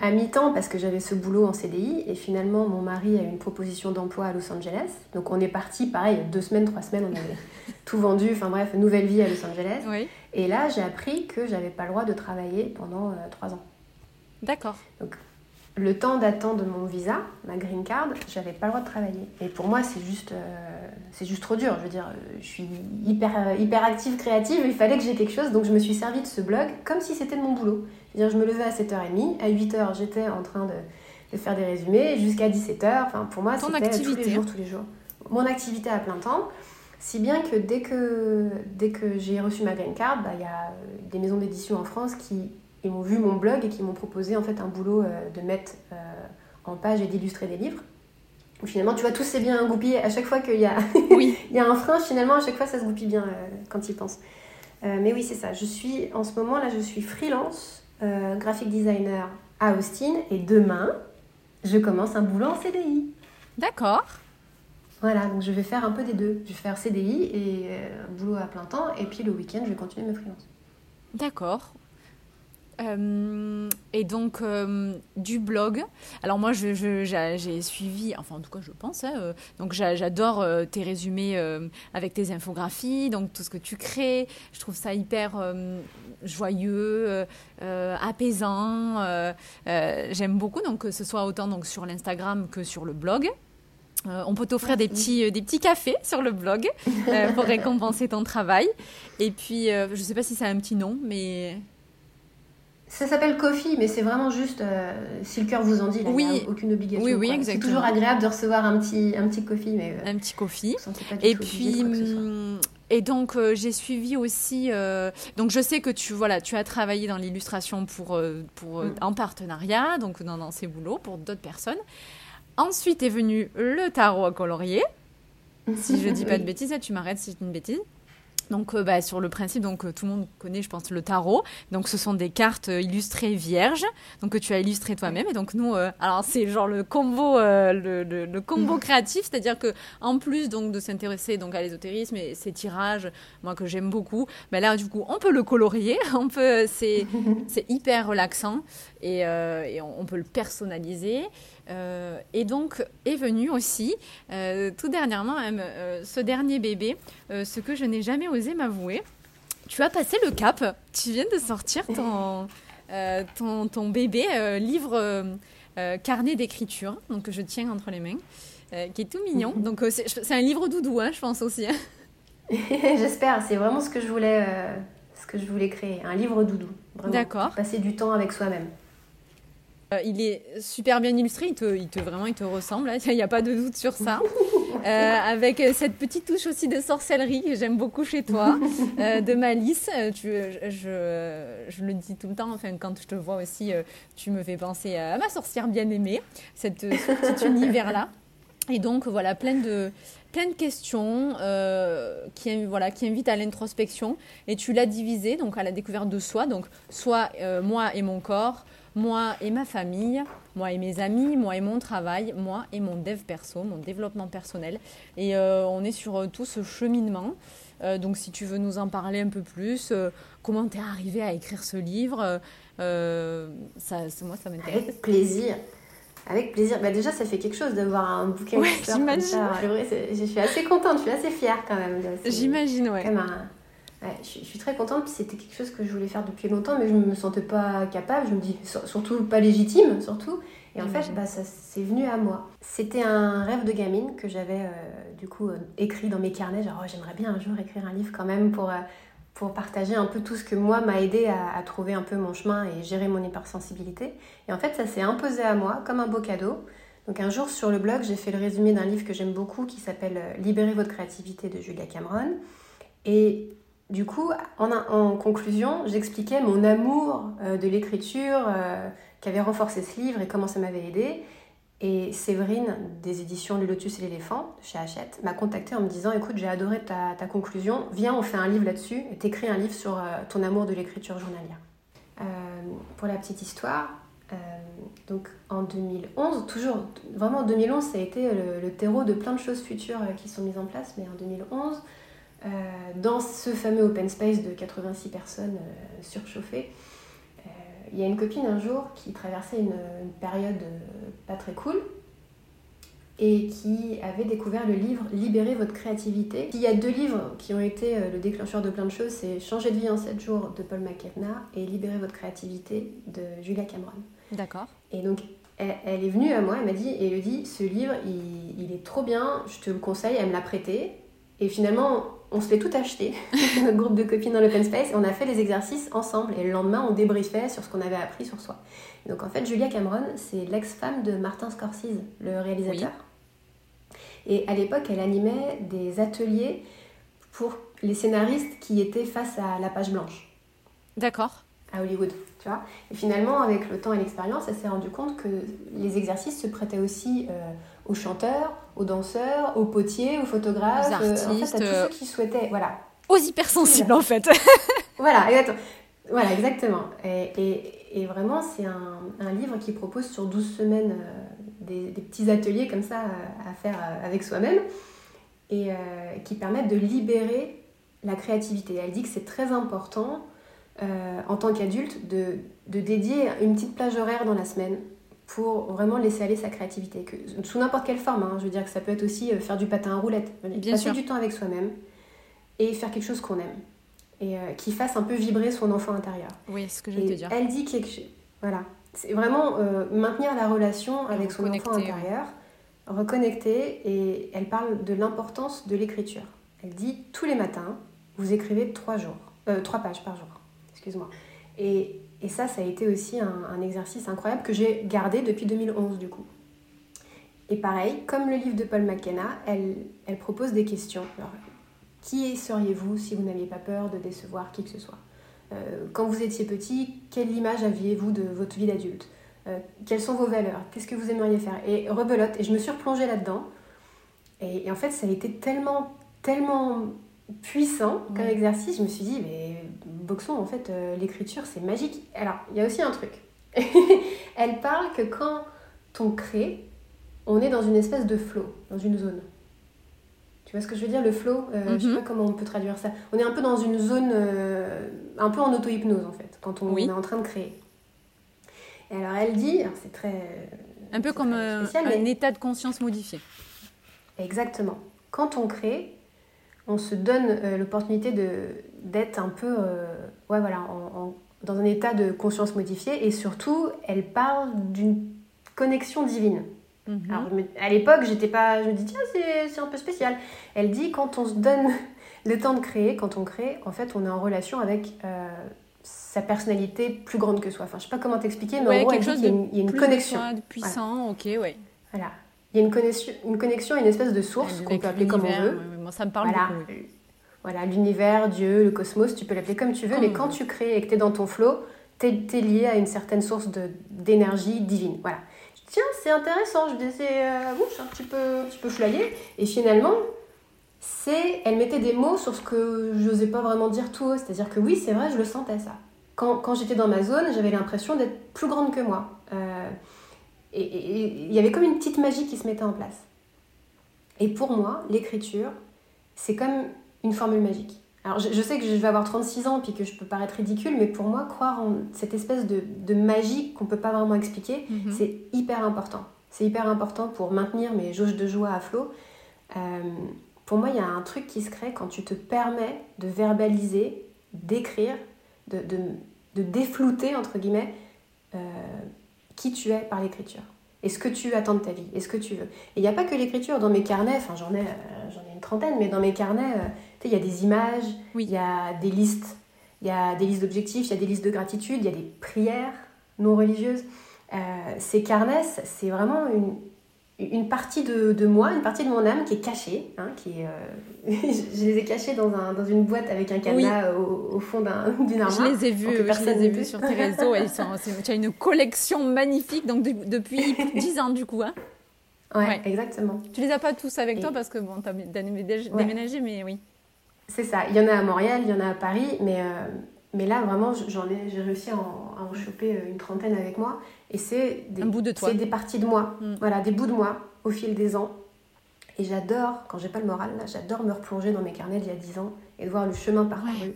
à mi-temps parce que j'avais ce boulot en CDI et finalement mon mari a eu une proposition d'emploi à Los Angeles. Donc on est parti, pareil, deux semaines, trois semaines, on avait tout vendu. Enfin bref, nouvelle vie à Los Angeles. Oui. Et là j'ai appris que j'avais pas le droit de travailler pendant trois ans. D'accord. Donc le temps d'attendre mon visa, ma green card, j'avais pas le droit de travailler. Et pour moi, c'est juste, euh, c'est juste trop dur. Je veux dire, je suis hyper, euh, hyper active, créative, il fallait que j'ai quelque chose, donc je me suis servi de ce blog comme si c'était de mon boulot. Je, me levais à 7h30, à 8h, j'étais en train de, faire des résumés, jusqu'à 17h. Enfin, pour moi, c'était tous les jours, tous les jours. Mon activité à plein temps. Si bien que dès que, dès que j'ai reçu ma green card, bah, il y a des maisons d'édition en France qui ils m'ont vu mon blog et qui m'ont proposé en fait un boulot euh, de mettre euh, en page et d'illustrer des livres. finalement, tu vois, tout s'est bien goupillé. À chaque fois qu'il y, a oui. il y a un frein, finalement, à chaque fois, ça se goupille bien euh, quand ils pensent. mais oui, c'est ça. Je suis, en ce moment, là, je suis freelance, graphic designer à Austin. Et demain, je commence un boulot en CDI. D'accord. Voilà, donc je vais faire un peu des deux. Je vais faire CDI et un boulot à plein temps. Et puis le week-end, je vais continuer mes freelance. D'accord. Euh, et donc, euh, du blog. Alors, moi, j'ai je, suivi, enfin, en tout cas, je pense. Hein, euh, donc, j'adore tes résumés avec tes infographies, donc tout ce que tu crées. Je trouve ça hyper joyeux, apaisant. J'aime beaucoup, donc, que ce soit autant donc, sur l'Instagram que sur le blog. on peut t'offrir des petits, des petits cafés sur le blog pour récompenser ton travail. Et puis, je ne sais pas si ça a un petit nom, mais ça s'appelle Coffee, mais c'est vraiment juste euh, si le cœur vous en dit, il n'y a aucune obligation. Oui, oui, exactement. C'est toujours agréable de recevoir un petit, un petit coffee. Mais, euh, un petit coffee. Et puis, hum, et donc euh, j'ai suivi aussi. donc je sais que tu, voilà, tu as travaillé dans l'illustration pour, pour, mm. en partenariat, donc dans, dans ces boulots pour d'autres personnes. Ensuite est venu le tarot à colorier. Si je dis pas de bêtises, tu m'arrêtes si c'est une bêtise. Donc, euh, bah, sur le principe, donc euh, tout le monde connaît, je pense, le tarot. Donc, ce sont des cartes euh, illustrées vierges, donc que tu as illustrées toi-même. Et donc, nous, alors c'est genre le combo, le, le, combo créatif, c'est-à-dire que en plus donc de s'intéresser donc à l'ésotérisme et ces tirages, moi que j'aime beaucoup, bah, là du coup, on peut le colorier, on peut, c'est, c'est hyper relaxant et, et on, peut le personnaliser. Euh, et donc est venu aussi, euh, tout dernièrement, euh, ce dernier bébé, ce que je n'ai jamais osé m'avouer. Tu as passé le cap, tu viens de sortir ton, ton, ton, bébé livre carnet d'écriture, donc que je tiens entre les mains, qui est tout mignon. Mhm. Donc c'est un livre doudou, hein, je pense aussi. Hein. J'espère, c'est vraiment ce que je voulais, ce que je voulais créer, un livre doudou. D'accord. Passer du temps avec soi-même. Euh, il est super bien illustré, il te, il te vraiment il te ressemble, hein. il n'y a pas de doute sur ça. Euh, avec cette petite touche aussi de sorcellerie que j'aime beaucoup chez toi, euh, de malice. Tu, je, je, le dis tout le temps, enfin, quand je te vois aussi, tu me fais penser à ma sorcière bien-aimée, cette, ce petit univers-là. Et donc voilà, plein de, plein de questions qui, voilà, qui invitent à l'introspection. Et tu l'as divisé donc à la découverte de soi, donc soit moi et mon corps, moi et ma famille, moi et mes amis, moi et mon travail, moi et mon dev perso, mon développement personnel. Et euh, on est sur euh, tout ce cheminement. Euh, donc si tu veux nous en parler un peu plus, comment tu es arrivé à écrire ce livre, ça, moi ça m'intéresse. Avec plaisir. Avec plaisir. Bah déjà, ça fait quelque chose de voir un bouquin ouais, comme ça. Je suis assez contente, je suis assez fière quand même. J'imagine, ouais. Comme un, je, suis très contente, c'était quelque chose que je voulais faire depuis longtemps, mais je ne me sentais pas capable, je me dis surtout pas légitime, surtout. Et en fait, bah, ça c'est venu à moi. C'était un rêve de gamine que j'avais euh, du coup euh, écrit dans mes carnets, genre oh, j'aimerais bien un jour écrire un livre quand même pour, euh, pour partager un peu tout ce que moi m'a aidé à, trouver un peu mon chemin et gérer mon hypersensibilité. Et en fait, ça s'est imposé à moi comme un beau cadeau. Donc un jour sur le blog, j'ai fait le résumé d'un livre que j'aime beaucoup qui s'appelle Libérer votre créativité de Julia Cameron. Et du coup, en, conclusion, j'expliquais mon amour euh, de l'écriture euh, qui avait renforcé ce livre et comment ça m'avait aidé. Et Séverine, des éditions Le Lotus et l'éléphant, chez Hachette, m'a contacté en me disant Écoute, j'ai adoré ta, conclusion, viens, on fait un livre là-dessus, t'écris un livre sur euh, ton amour de l'écriture journalière. Euh, pour la petite histoire, donc en 2011, toujours, vraiment en 2011, ça a été le, le, terreau de plein de choses futures qui sont mises en place, mais en 2011, dans ce fameux open space de 86 personnes surchauffées, il y a une copine un jour qui traversait une, période euh, pas très cool et qui avait découvert le livre Libérer votre créativité. Il y a deux livres qui ont été euh, le déclencheur de plein de choses, c'est Changer de vie en 7 jours de Paul McKenna et Libérer votre créativité de Julia Cameron. D'accord. Et donc elle, est venue à moi, elle m'a dit, Elodie, ce livre, il, il, est trop bien, je te le conseille, elle me l'a prêté. Et finalement, on se l'est tout acheté, notre groupe de copines dans l'open space, et on a fait les exercices ensemble. Et le lendemain, on débriefait sur ce qu'on avait appris sur soi. donc en fait, Julia Cameron, c'est l'ex-femme de Martin Scorsese, le réalisateur. Et à l'époque, elle animait des ateliers pour les scénaristes qui étaient face à la page blanche. D'accord. À Hollywood, tu vois. Et finalement, avec le temps et l'expérience, elle s'est rendue compte que les exercices se prêtaient aussi euh, aux chanteurs, aux danseurs, aux potiers, aux photographes, aux artistes, euh, en fait, à tous ceux qui souhaitaient, voilà. Aux hypersensibles en fait. voilà, exactement. Voilà, exactement. Et, et, et vraiment, c'est un, un, livre qui propose sur 12 semaines euh, des, des, petits ateliers comme ça euh, à faire avec soi-même et qui permettent de libérer la créativité. Elle dit que c'est très important en tant qu'adulte de, de dédier une petite plage horaire dans la semaine pour vraiment laisser aller sa créativité, que, sous n'importe quelle forme. Hein. je veux dire que ça peut être aussi euh, faire du patin à roulette, Bien passer sûr. du temps avec soi-même et faire quelque chose qu'on aime et euh, qui fasse un peu vibrer son enfant intérieur. Oui, c'est ce que je te dire. Elle dit quelque chose. Voilà. C'est vraiment euh, maintenir la relation avec son enfant intérieur, ouais. reconnecter, et elle parle de l'importance de l'écriture. Elle dit tous les matins, vous écrivez trois jours, euh, trois pages par jour. Excuse-moi. Et et ça, ça a été aussi un, exercice incroyable que j'ai gardé depuis 2011 du coup. Et pareil, comme le livre de Paul McKenna, elle, elle propose des questions. Alors, qui seriez-vous si vous n'aviez pas peur de décevoir qui que ce soit? Euh, Quand vous étiez petit, quelle image aviez-vous de votre vie d'adulte? Euh, Quelles sont vos valeurs? Qu'est-ce que vous aimeriez faire? Et rebelote, et je me suis replongée là-dedans. Et, en fait, ça a été tellement, tellement puissant comme ouais. exercice, je me suis dit, mais Boxon, en fait, euh, l'écriture, c'est magique. Alors, il y a aussi un truc. Elle parle que quand on crée, on est dans une espèce de flow, dans une zone. Tu vois ce que je veux dire, le flow euh, mm -hmm. Je sais pas comment on peut traduire ça. On est un peu dans une zone, euh, un peu en auto-hypnose, en fait, quand on, oui. on, est en train de créer. Et alors, elle dit, c'est très... Un peu comme spécial, un, mais... état de conscience modifié. Exactement. Quand on crée, on se donne euh, l'opportunité d'être un peu euh, ouais, voilà, en, en, dans un état de conscience modifié et surtout elle parle d'une connexion divine. -hmm. Alors, à l'époque, j'étais pas, je me dis tiens c'est un peu spécial. Elle dit quand on se donne le temps de créer, quand on crée, en fait on est en relation avec euh, sa personnalité plus grande que soi. Enfin je sais pas comment t'expliquer, mais ouais, en gros quelque chose il y a une, y a une connexion. De puissant, voilà. ok ouais. Voilà. Il y a une connexion, une connexion une espèce de source qu'on peut appeler comme on veut. Moi, ça me parle voilà. beaucoup. Voilà, l'univers, Dieu, le cosmos, tu peux l'appeler comme tu veux, comme mais quand tu crées et que tu es dans ton flow, tu es, es, lié à une certaine source d'énergie divine. Voilà. Tiens, c'est intéressant, je disais, euh, bon, un petit peu, un petit peu flyée. Et finalement, c'est, elle mettait des mots sur ce que je n'osais pas vraiment dire tout haut. C'est-à-dire que oui, c'est vrai, je le sentais ça. Quand, quand j'étais dans ma zone, j'avais l'impression d'être plus grande que moi. Euh, et il y avait comme une petite magie qui se mettait en place. Et pour moi, l'écriture, c'est comme une formule magique. Alors je, je, sais que je vais avoir 36 ans puis que je peux paraître ridicule, mais pour moi, croire en cette espèce de, de magie qu'on ne peut pas vraiment expliquer, mm -hmm. c'est hyper important. C'est hyper important pour maintenir mes jauges de joie à flot. Euh, pour moi, il y a un truc qui se crée quand tu te permets de verbaliser, d'écrire, de, de, de, déflouter, entre guillemets, euh, qui tu es par l'écriture. Et ce que tu attends de ta vie, et ce que tu veux? Et il n'y a pas que l'écriture. Dans mes carnets, enfin j'en ai, euh, j'en ai une trentaine, mais dans mes carnets, il y a des images, il y a des listes, il y a des listes d'objectifs, il y a des listes de gratitude, il y a des prières non religieuses. Euh, ces carnets, c'est vraiment une, une partie de, de, moi, une partie de mon âme qui est cachée. Hein, qui est, euh, je les ai cachés dans, un, dans une boîte avec un cadenas au, au, fond d'une armoire. Je les ai vus, je les ai vus sur tes réseaux. et tu as une collection magnifique donc depuis 10 ans du coup. Hein ouais, exactement. Tu les as pas tous avec toi parce que bon, tu as déménagé, mais oui. C'est ça. Il y en a à Montréal, il y en a à Paris, mais, euh, mais là vraiment, j'en ai, j'ai réussi à en, à en, choper euh, une trentaine avec moi. Et c'est des, de c'est des parties de moi, mm. voilà, des bouts de moi au fil des ans. Et j'adore, quand j'ai pas le moral, là, j'adore me replonger dans mes carnets d'il y a 10 ans et de voir le chemin parcouru.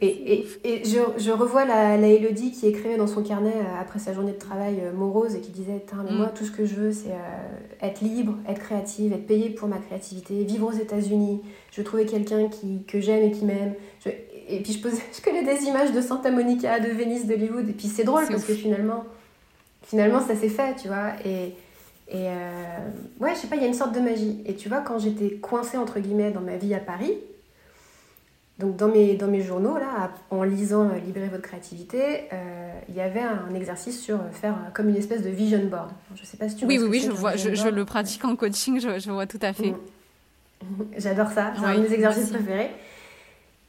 Et, et, et je, je, revois la, la Elodie qui écrivait dans son carnet euh, après sa journée de travail euh, morose et qui disait mais mm. Moi, tout ce que je veux, c'est euh, être libre, être créative, être payée pour ma créativité, vivre aux États-Unis. Je veux trouver quelqu'un qui, que j'aime et qui m'aime. Je, et puis je, posais, je connais des images de Santa Monica, de Venise, d'Hollywood. Et puis c'est drôle parce que finalement, finalement ça s'est fait, tu vois. Et, et euh, ouais, je sais pas, il y a une sorte de magie. Et tu vois, quand j'étais coincée entre guillemets dans ma vie à Paris, donc dans mes, dans mes journaux, là, en lisant euh, Libérer votre créativité, euh, il y avait un exercice sur faire comme une espèce de vision board. Je sais pas si tu vois. Oui, oui, oui, je, vois, je, je, le pratique en coaching, je, je vois tout à fait. J'adore ça, c'est un de mes exercices préférés.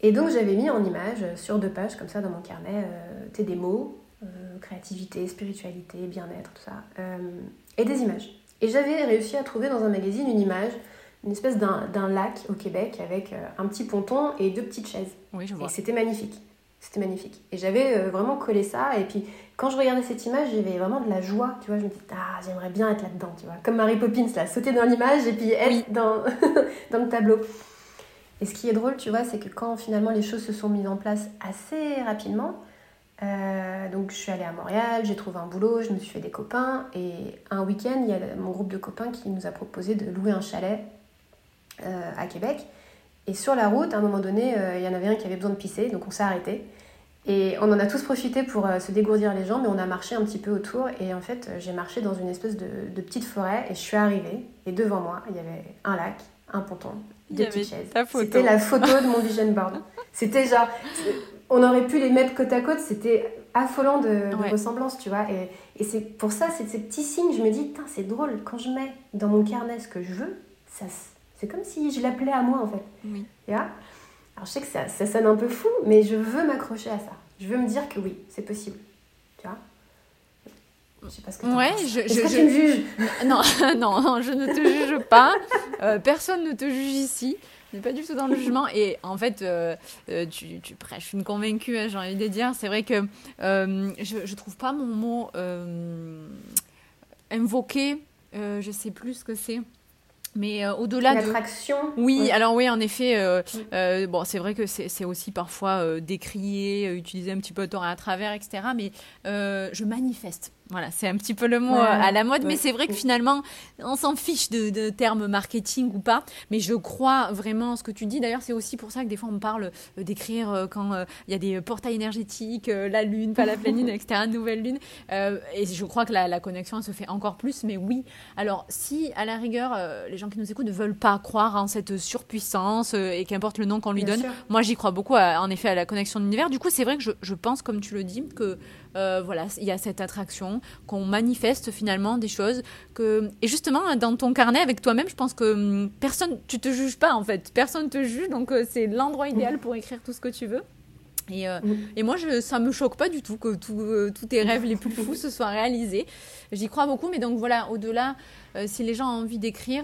Et donc j'avais mis en image sur deux pages, comme ça, dans mon carnet, euh, des mots, euh, créativité, spiritualité, bien-être, tout ça, euh, et des images. Et j'avais réussi à trouver dans un magazine une image, une espèce d'un lac au Québec avec euh, un petit ponton et deux petites chaises. Oui, je vois. Et c'était magnifique. C'était magnifique. Et j'avais euh, vraiment collé ça. Et puis, quand je regardais cette image, j'avais vraiment de la joie. Tu vois, je me disais, ah, j'aimerais bien être là-dedans. Tu vois, comme Mary Poppins, là, sauter dans l'image et puis être dans, dans le tableau. Et ce qui est drôle, tu vois, c'est que quand finalement les choses se sont mises en place assez rapidement, euh, donc je suis allée à Montréal, j'ai trouvé un boulot, je me suis fait des copains et un week-end, il y a mon groupe de copains qui nous a proposé de louer un chalet euh, à Québec. Et sur la route, à un moment donné, euh, il y en avait un qui avait besoin de pisser, donc on s'est arrêté. Et on en a tous profité pour se dégourdir les jambes, mais on a marché un petit peu autour. Et en fait, j'ai marché dans une espèce de petite forêt et je suis arrivée. Et devant moi, il y avait un lac, un ponton, des petites chaises. C'était la photo de mon vision board. C'était genre, on aurait pu les mettre côte à côte, c'était affolant de, ressemblance, tu vois. Et, et c'est pour ça, c'est ces petits signes, je me dis, c'est drôle, quand je mets dans mon carnet ce que je veux, ça, c'est comme si je l'appelais à moi, en fait. Oui. Tu vois? Alors je sais que ça, ça sonne un peu fou, mais je veux m'accrocher à ça. Je veux me dire que oui, c'est possible. Je sais pas ce que ouais, je, je, que tu me juges non, non, non, je ne te juge pas. Euh, personne ne te juge ici. Je n'ai pas du tout dans le jugement. Et en fait, euh, euh, tu, tu, prêches une convaincue, hein, j'ai envie de dire. C'est vrai que euh, je ne trouve pas mon mot invoqué. je sais plus ce que c'est. Mais euh, au-delà de l'attraction. Oui, oui, alors oui, en effet, euh, euh, bon, c'est vrai que c'est aussi parfois décrié, utilisé un petit peu de temps à travers, etc. Mais je manifeste. Voilà, c'est un petit peu le mot euh, à la mode, mais c'est vrai que finalement, on s'en fiche de, termes marketing ou pas. Mais je crois vraiment ce que tu dis. D'ailleurs, c'est aussi pour ça que des fois on parle euh, d'écrire euh, quand il y a des portails énergétiques, la lune, pas la pleine lune, etc., nouvelle lune. et je crois que la, connexion se fait encore plus. Mais oui, alors si à la rigueur, les gens qui nous écoutent ne veulent pas croire en cette surpuissance et qu'importe le nom qu'on lui donne, moi j'y crois beaucoup, en effet, à la connexion de l'univers. Du coup, c'est vrai que je, je pense, comme tu le dis, que euh, voilà, il y a cette attraction, qu'on manifeste finalement des choses que et justement hein, dans ton carnet avec toi-même, je pense que hum, personne, tu te juges pas en fait, personne te juge, donc euh, c'est l'endroit idéal pour écrire tout ce que tu veux. Et, euh, et, moi, je, ça me choque pas du tout que tous tes rêves les plus fous se soient réalisés. J'y crois beaucoup, mais donc voilà, au-delà, si les gens ont envie d'écrire,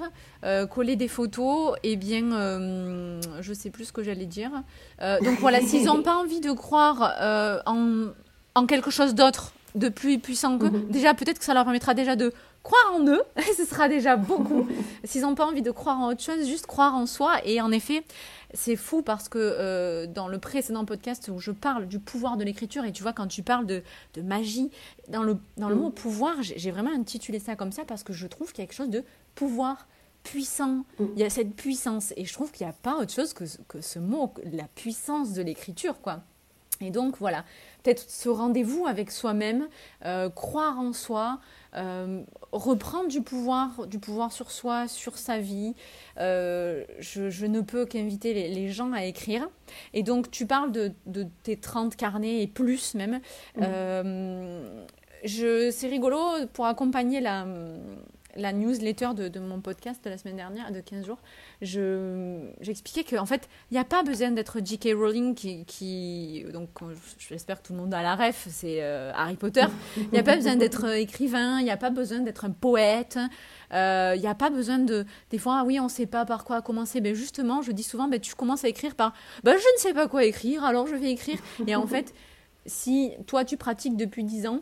coller des photos, eh bien, je sais plus ce que j'allais dire. donc voilà, s'ils n'ont pas envie de croire en en quelque chose d'autre, de plus puissant que mhm. déjà peut-être que ça leur permettra déjà de croire en eux, et ce sera déjà beaucoup. S'ils n'ont pas envie de croire en autre chose, juste croire en soi. Et en effet, c'est fou parce que euh, dans le précédent podcast où je parle du pouvoir de l'écriture, et tu vois, quand tu parles de, de magie, dans le, dans le mhm. mot pouvoir, j'ai vraiment intitulé ça comme ça parce que je trouve qu'il y a quelque chose de pouvoir puissant. Mhm. Il y a cette puissance. Et je trouve qu'il n'y a pas autre chose que, que ce mot, la puissance de l'écriture, quoi. Et donc voilà, peut-être ce rendez-vous avec soi-même, euh, croire en soi, euh, reprendre du pouvoir, du pouvoir sur soi, sur sa vie. Euh, je, ne peux qu'inviter les, gens à écrire. Et donc tu parles de, tes 30 carnets et plus même. Mmh. c'est rigolo pour accompagner la, la newsletter de, de, mon podcast de la semaine dernière, de 15 jours, j'expliquais qu'en fait, il n'y a pas besoin d'être J.K. Rowling qui, donc j'espère que tout le monde a la ref, c'est euh, Harry Potter. Il n'y a pas besoin d'être écrivain, il n'y a pas besoin d'être un poète. Euh, il n'y a pas besoin de. Des fois, oui, on ne sait pas par quoi commencer. Mais justement, je dis souvent, ben, tu commences à écrire par ben, je ne sais pas quoi écrire, alors je vais écrire. Et en fait, si toi, tu pratiques depuis 10 ans,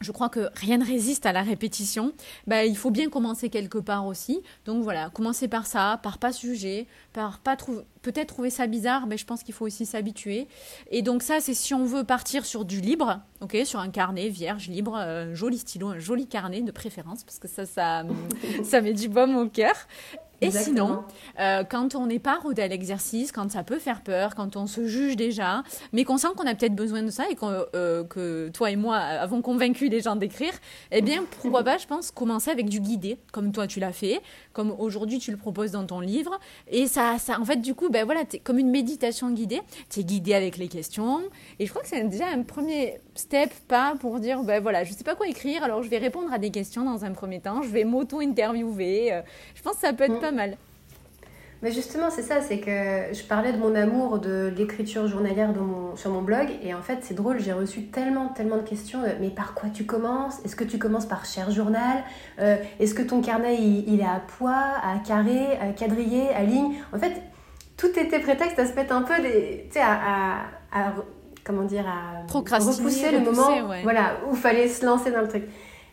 je crois que rien ne résiste à la répétition. Bah, il faut bien commencer quelque part aussi. Donc voilà, commencer par ça, par pas se juger, par pas trouver, peut-être trouver ça bizarre, mais je pense qu'il faut aussi s'habituer. Et donc ça, c'est si on veut partir sur du libre, ok, sur un carnet vierge, libre, un joli stylo, un joli carnet de préférence, parce que ça, ça, ça met du baume au cœur. Et sinon, euh, quand on n'est pas rodé à l'exercice, quand ça peut faire peur, quand on se juge déjà, mais qu'on sent qu'on a peut-être besoin de ça et euh, que toi et moi avons convaincu les gens d'écrire, eh bien, pourquoi pas, je pense, commencer avec du guidé, comme toi tu l'as fait, comme aujourd'hui tu le proposes dans ton livre. Et ça, ça en fait, du coup, ben voilà, es comme une méditation guidée. Tu es guidé avec les questions. Et je crois que c'est déjà un premier step, pas pour dire, ben voilà, je sais pas quoi écrire, alors je vais répondre à des questions dans un premier temps, je vais m'auto-interviewer. Euh, je pense que ça peut être mm. pas mal. Mais justement, c'est ça, c'est que je parlais de mon amour de l'écriture journalière sur mon blog, et en fait, c'est drôle, j'ai reçu tellement, tellement de questions. mais par quoi tu commences? Est-ce que tu commences par cher journal? Euh, Est-ce que ton carnet, il, est à poids, à carré, à quadrillé, à ligne? En fait, tout était prétexte à se mettre un peu des. Tu sais, à, Comment dire À repousser le moment voilà, où il fallait se lancer dans le truc.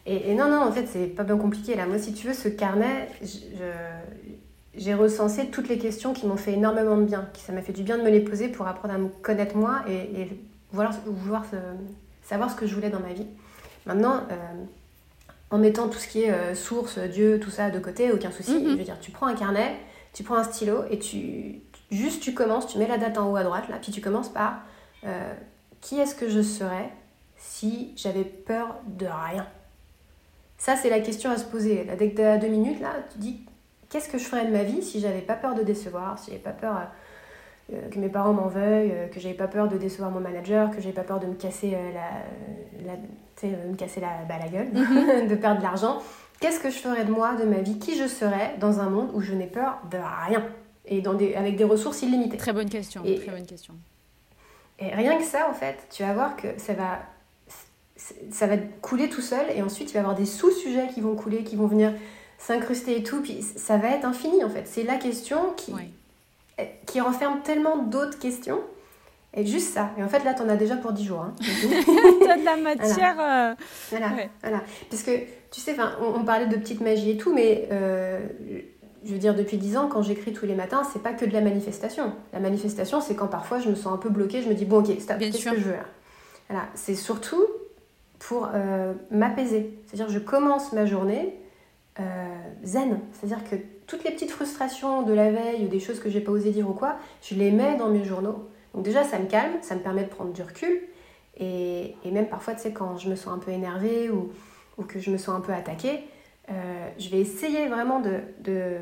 Et, non, non, en fait, c'est pas bien compliqué. Là, moi, si tu veux, ce carnet, j'ai recensé toutes les questions qui m'ont fait énormément de bien. Ça m'a fait du bien de me les poser pour apprendre à me connaître moi et, vouloir, savoir ce que je voulais dans ma vie. Maintenant, euh, en mettant tout ce qui est euh, source, Dieu, tout ça de côté, aucun souci. Mhm. Je veux dire, tu prends un carnet, tu prends un stylo et tu juste tu commences, tu mets la date en haut à droite là, puis tu commences par euh, qui est-ce que je serais si j'avais peur de rien? Ça, c'est la question à se poser. dès que tu as deux minutes, là, tu dis qu'est-ce que je ferais de ma vie si j'avais pas peur de décevoir, si j'avais pas peur euh, que mes parents m'en veuillent, euh, que j'avais pas peur de décevoir mon manager, que j'avais pas peur de me casser euh, la, la me casser la, bah, la gueule, mhm. de perdre de l'argent. Qu'est-ce que je ferais de moi, de ma vie, qui je serais dans un monde où je n'ai peur de rien? Et dans des, avec des ressources illimitées Très bonne question. très bonne question. Et rien que ça, en fait, tu vas voir que ça va ça va couler tout seul et ensuite il va y avoir des sous-sujets qui vont couler, qui vont venir s'incruster et tout, puis ça va être infini en fait. C'est la question qui, qui renferme tellement d'autres questions. Et juste ça. Et en fait, là, tu en as déjà pour 10 jours. Hein. tu as de la matière. Voilà. Euh, voilà. Parce que, tu sais, on, on, parlait de petite magie et tout, mais euh, je veux dire, depuis 10 ans, quand j'écris tous les matins, c'est pas que de la manifestation. La manifestation, c'est quand parfois je me sens un peu bloquée, je me dis, bon, ok, stop, qu'est-ce que je veux là? Voilà. C'est surtout pour euh, m'apaiser. C'est-à-dire je commence ma journée euh, zen. C'est-à-dire que toutes les petites frustrations de la veille ou des choses que j'ai pas osé dire ou quoi, je les mets dans mes journaux. Donc déjà ça me calme, ça me permet de prendre du recul. Et, et même parfois, tu sais, quand je me sens un peu énervée ou, ou que je me sens un peu attaquée, euh, je vais essayer vraiment de, de,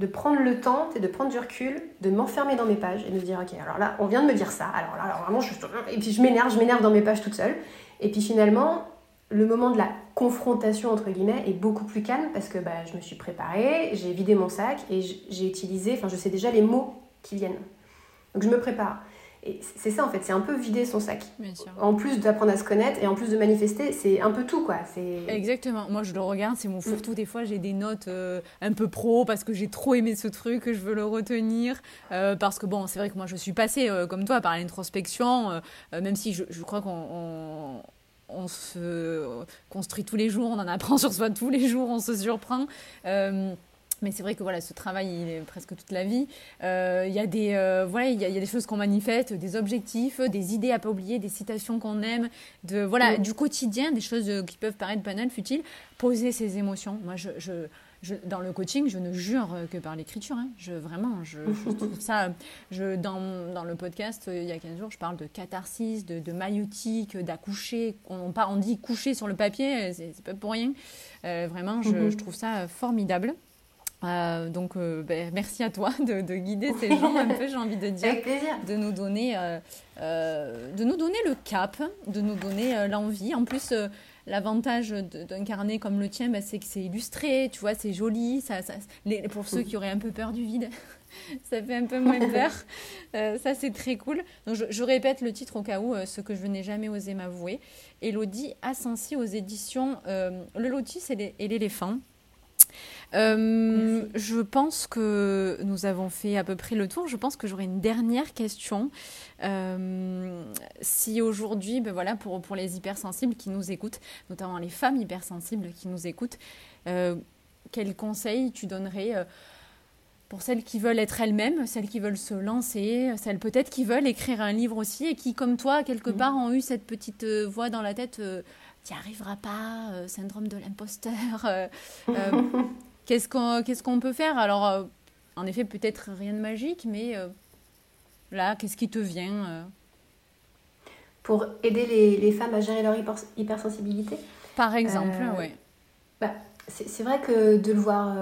de prendre le temps et de prendre du recul, de m'enfermer dans mes pages et de me dire ok alors là on vient de me dire ça alors là alors vraiment je et puis je m'énerve je m'énerve dans mes pages toute seule et puis finalement, le moment de la confrontation, entre guillemets, est beaucoup plus calme parce que bah, je me suis préparée, j'ai vidé mon sac et j'ai utilisé, enfin je sais déjà les mots qui viennent. Donc je me prépare. Et c'est ça en fait, c'est un peu vider son sac. En plus d'apprendre à se connaître et en plus de manifester, c'est un peu tout quoi. Exactement. Moi je le regarde, c'est mon fourre-tout. Des fois j'ai des notes euh, un peu pro parce que j'ai trop aimé ce truc, que je veux le retenir. Euh, parce que bon, c'est vrai que moi je suis passée euh, comme toi par l'introspection, même si je, je crois qu'on on, se construit tous les jours, on en apprend sur soi tous les jours, on se surprend. Mais c'est vrai que voilà, ce travail, il est presque toute la vie. Euh, il y a des, euh, voilà, il y, a, des choses qu'on manifeste, des objectifs, des idées à pas oublier, des citations qu'on aime, de voilà, mm. du quotidien, des choses qui peuvent paraître banales, futiles. Poser ses émotions. Moi, je, dans le coaching, je ne jure que par l'écriture. Hein. Je, vraiment, je, trouve ça. Je, dans, dans, le podcast, il y a 15 jours, je parle de catharsis, de, de maïotique, d'accoucher. On, on, dit coucher sur le papier, c'est pas pour rien. vraiment, je, mm-hmm. je, trouve ça formidable. Euh, donc, euh, ben, merci à toi de, guider ces gens un peu, j'ai envie de dire, de nous donner, euh, de nous donner le cap, de nous donner l'envie. En plus, l'avantage d'un carnet comme le tien, ben, c'est que c'est illustré, tu vois, c'est joli. Ça, pour ceux qui auraient un peu peur du vide, ça fait un peu moins peur. ça, c'est très cool. Donc, je, répète le titre au cas où, ce que je n'ai jamais osé m'avouer. Elodie Assensi aux éditions Le Lotus et l'éléphant. Euh, je pense que nous avons fait à peu près le tour. Je pense que j'aurais une dernière question. Euh, si aujourd'hui, ben voilà, pour, pour les hypersensibles qui nous écoutent, notamment les femmes hypersensibles qui nous écoutent, euh, quels conseils tu donnerais pour celles qui veulent être elles-mêmes, celles qui veulent se lancer, celles peut-être qui veulent écrire un livre aussi et qui, comme toi, quelque mhm. part, ont eu cette petite voix dans la tête tu n'y arriveras pas, syndrome de l'imposteur. Qu'est-ce qu'on peut faire? Alors, euh, en effet, peut-être rien de magique, mais euh, là, qu'est-ce qui te vient euh? Pour aider les, les, femmes à gérer leur hypersensibilité? Par exemple, oui. Bah, c'est vrai que de le voir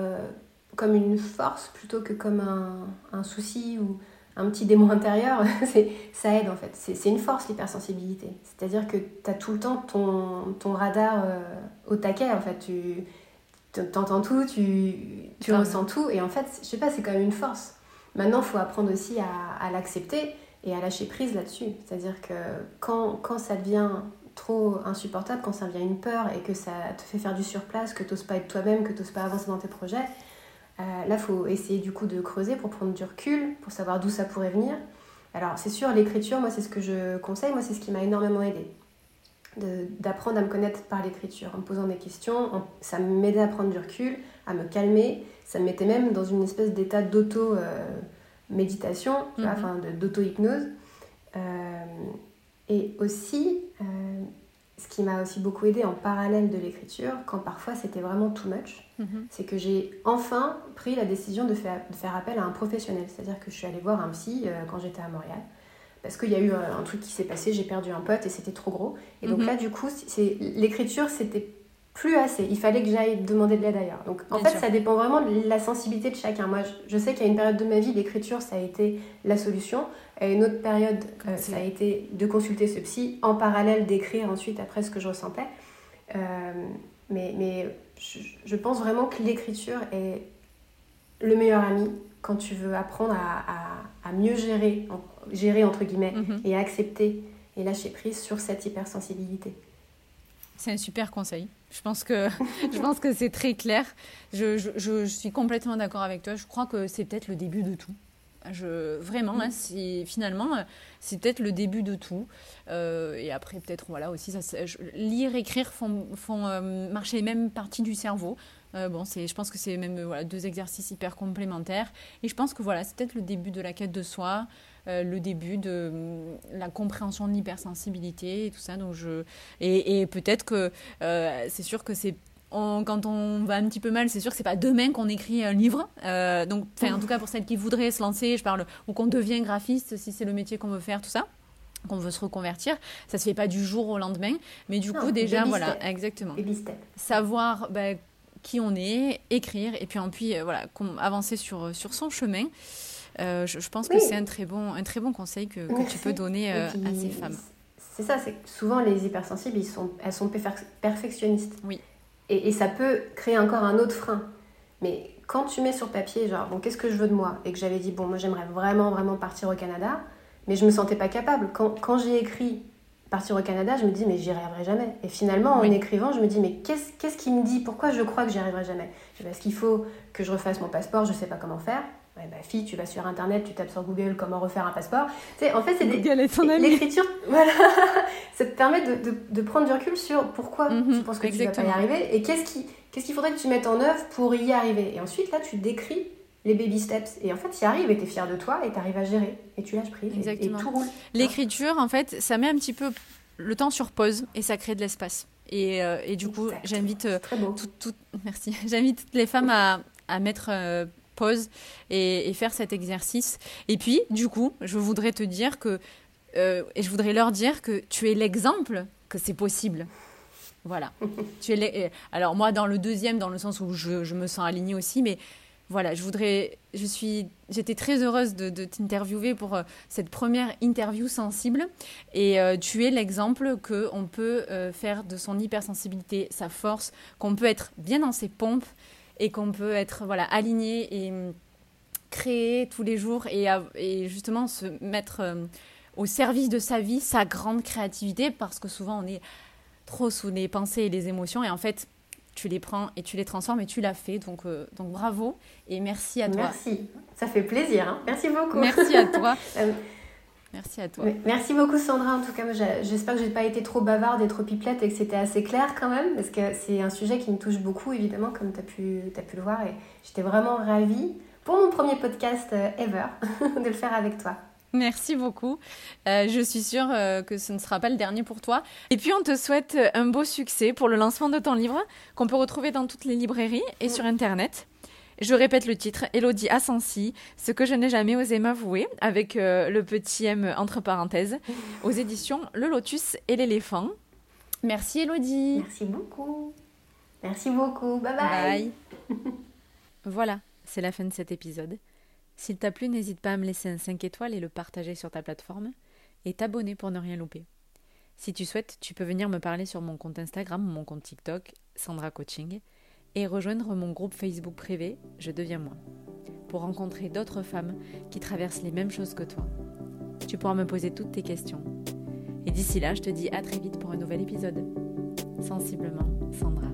comme une force plutôt que comme un, un souci ou un petit démon intérieur, ça aide en fait. C'est une force l'hypersensibilité. C'est-à-dire que tu as tout le temps ton, ton radar au taquet en fait. Tu, t'entends tout, tu, tu ressens tout, et en fait, je sais pas, c'est quand même une force. Maintenant, il faut apprendre aussi à, à l'accepter et à lâcher prise là-dessus. C'est-à-dire que quand, quand ça devient trop insupportable, quand ça devient une peur et que ça te fait faire du surplace, que tu n'oses pas être toi-même, que tu n'oses pas avancer dans tes projets, euh, là, il faut essayer du coup de creuser pour prendre du recul, pour savoir d'où ça pourrait venir. Alors, c'est sûr, l'écriture, moi, c'est ce que je conseille, moi, c'est ce qui m'a énormément aidé d'apprendre à me connaître par l'écriture, en me posant des questions. ça m'aidait à prendre du recul, à me calmer. Ça me mettait même dans une espèce d'état d'auto-méditation, mhm. enfin d'auto-hypnose. Euh, et aussi, euh, ce qui m'a aussi beaucoup aidé en parallèle de l'écriture, quand parfois c'était vraiment too much, mhm. c'est que j'ai enfin pris la décision de faire, de faire appel à un professionnel. C'est-à-dire que je suis allée voir un psy euh, quand j'étais à Montréal parce qu'il y a eu un, truc qui s'est passé, j'ai perdu un pote et c'était trop gros. Et donc mhm. là, du coup, c'est l'écriture, c'était plus assez. Il fallait que j'aille demander de l'aide ailleurs. Donc en fait, ça dépend vraiment de la sensibilité de chacun. Moi, je, sais a une période de ma vie, l'écriture, ça a été la solution. Et une autre période, euh, ça a été de consulter ce psy en parallèle d'écrire ensuite après ce que je ressentais. Euh, mais mais je, pense vraiment que l'écriture est le meilleur ami quand tu veux apprendre à, à, mieux gérer, gérer entre guillemets, mhm. et accepter et lâcher prise sur cette hypersensibilité. C'est un super conseil. Je pense que, je pense que c'est très clair. Je, je, je, suis complètement d'accord avec toi. Je crois que c'est peut-être le début de tout. Je, vraiment, hein, finalement, c'est peut-être le début de tout. Euh, et après, peut-être, voilà, aussi, ça, lire, écrire font, font euh, marcher les mêmes parties du cerveau. Euh, bon, c'est, je pense que c'est même voilà, deux exercices hyper complémentaires. Et je pense que voilà, c'est peut-être le début de la quête de soi, euh, le début de hum, la compréhension de l'hypersensibilité et tout ça. Donc je, et, et peut-être que euh, c'est sûr que c'est quand on va un petit peu mal, c'est sûr que c'est pas demain qu'on écrit un livre. donc, en tout cas pour celles qui voudraient se lancer, je parle, ou qu'on devient graphiste, si c'est le métier qu'on veut faire, tout ça qu'on veut se reconvertir, ça se fait pas du jour au lendemain, mais du coup déjà voilà, exactement. Savoir ben, qui on est, écrire, et puis, puis euh, voilà, avancer sur, euh, sur son chemin. Euh, je, pense que c'est un très bon, un très bon conseil que, que tu peux donner à ces femmes. C'est ça, c'est souvent les hypersensibles, ils sont, elles sont perfectionnistes. Oui. Et, et, ça peut créer encore un autre frein. Mais quand tu mets sur papier, genre, bon, qu'est-ce que je veux de moi? Et que j'avais dit, bon, moi j'aimerais vraiment, vraiment partir au Canada, mais je me sentais pas capable. Quand, quand j'ai écrit partir au Canada, je me dis, mais j'y arriverai jamais. Et finalement, en écrivant, je me dis, mais qu'est-ce qu'est-ce qui me dit? Pourquoi je crois que j'y arriverai jamais? Est-ce qu'il faut que je refasse mon passeport Je sais pas comment faire. Ouais, bah, fille, tu vas sur Internet, tu tapes sur Google comment refaire un passeport. Tu sais, en fait, c'est l'écriture. Voilà. ça te permet de, de, de, prendre du recul sur pourquoi mhm, tu penses que tu vas pas y arriver et qu'est-ce qu'il qu'est-ce qu'il faudrait que tu mettes en œuvre pour y arriver. Et ensuite, là, tu décris les baby steps. Et en fait, tu y arrives et tu es fier de toi et tu arrives à gérer. Et tu lâches prise et, tout roule. L'écriture, en fait, ça met un petit peu le temps sur pause et ça crée de l'espace. Et, et du coup, j'invite tout, merci. J'invite toutes les femmes à, à mettre pause et, faire cet exercice. Et puis, du coup, je voudrais te dire que, et je voudrais leur dire que tu es l'exemple que c'est possible. Voilà. tu es Alors moi, dans le deuxième, dans le sens où je, je me sens alignée aussi, mais voilà, je voudrais, je suis, j'étais très heureuse de, t'interviewer pour euh, cette première interview sensible. Et euh, tu es l'exemple que on peut euh, faire de son hypersensibilité sa force, qu'on peut être bien dans ses pompes et qu'on peut être voilà aligné et hum, créer tous les jours et, et justement se mettre au service de sa vie sa grande créativité parce que souvent on est trop sous les pensées et les émotions et en fait tu les prends et tu les transformes et tu l'as fait. Donc, euh, donc bravo et merci à toi. Merci, ça fait plaisir. Hein. Merci beaucoup. Merci à toi. Euh, merci à toi. Merci beaucoup Sandra. En tout cas, j'espère que je n'ai pas été trop bavarde et trop pipelette et que c'était assez clair quand même, parce que c'est un sujet qui me touche beaucoup, évidemment, comme tu as pu, as pu le voir. Et j'étais vraiment ravie pour mon premier podcast euh, ever de le faire avec toi. Merci beaucoup. Euh, je suis sûre euh, que ce ne sera pas le dernier pour toi. Et puis, on te souhaite euh, un beau succès pour le lancement de ton livre qu'on peut retrouver dans toutes les librairies et sur Internet. Je répète le titre, Elodie Assensi, ce que je n'ai jamais osé m'avouer, avec le petit M entre parenthèses, aux éditions Le Lotus et l'éléphant. Merci Elodie. Merci beaucoup. Merci beaucoup. Bye bye. Bye. voilà, c'est la fin de cet épisode. S'il t'a plu, n'hésite pas à me laisser un 5 étoiles et le partager sur ta plateforme, et t'abonner pour ne rien louper. Si tu souhaites, tu peux venir me parler sur mon compte Instagram ou mon compte TikTok, Sandra Coaching, et rejoindre mon groupe Facebook privé, Je deviens moi, pour rencontrer d'autres femmes qui traversent les mêmes choses que toi. Tu pourras me poser toutes tes questions. Et d'ici là, je te dis à très vite pour un nouvel épisode. Sensiblement, Sandra.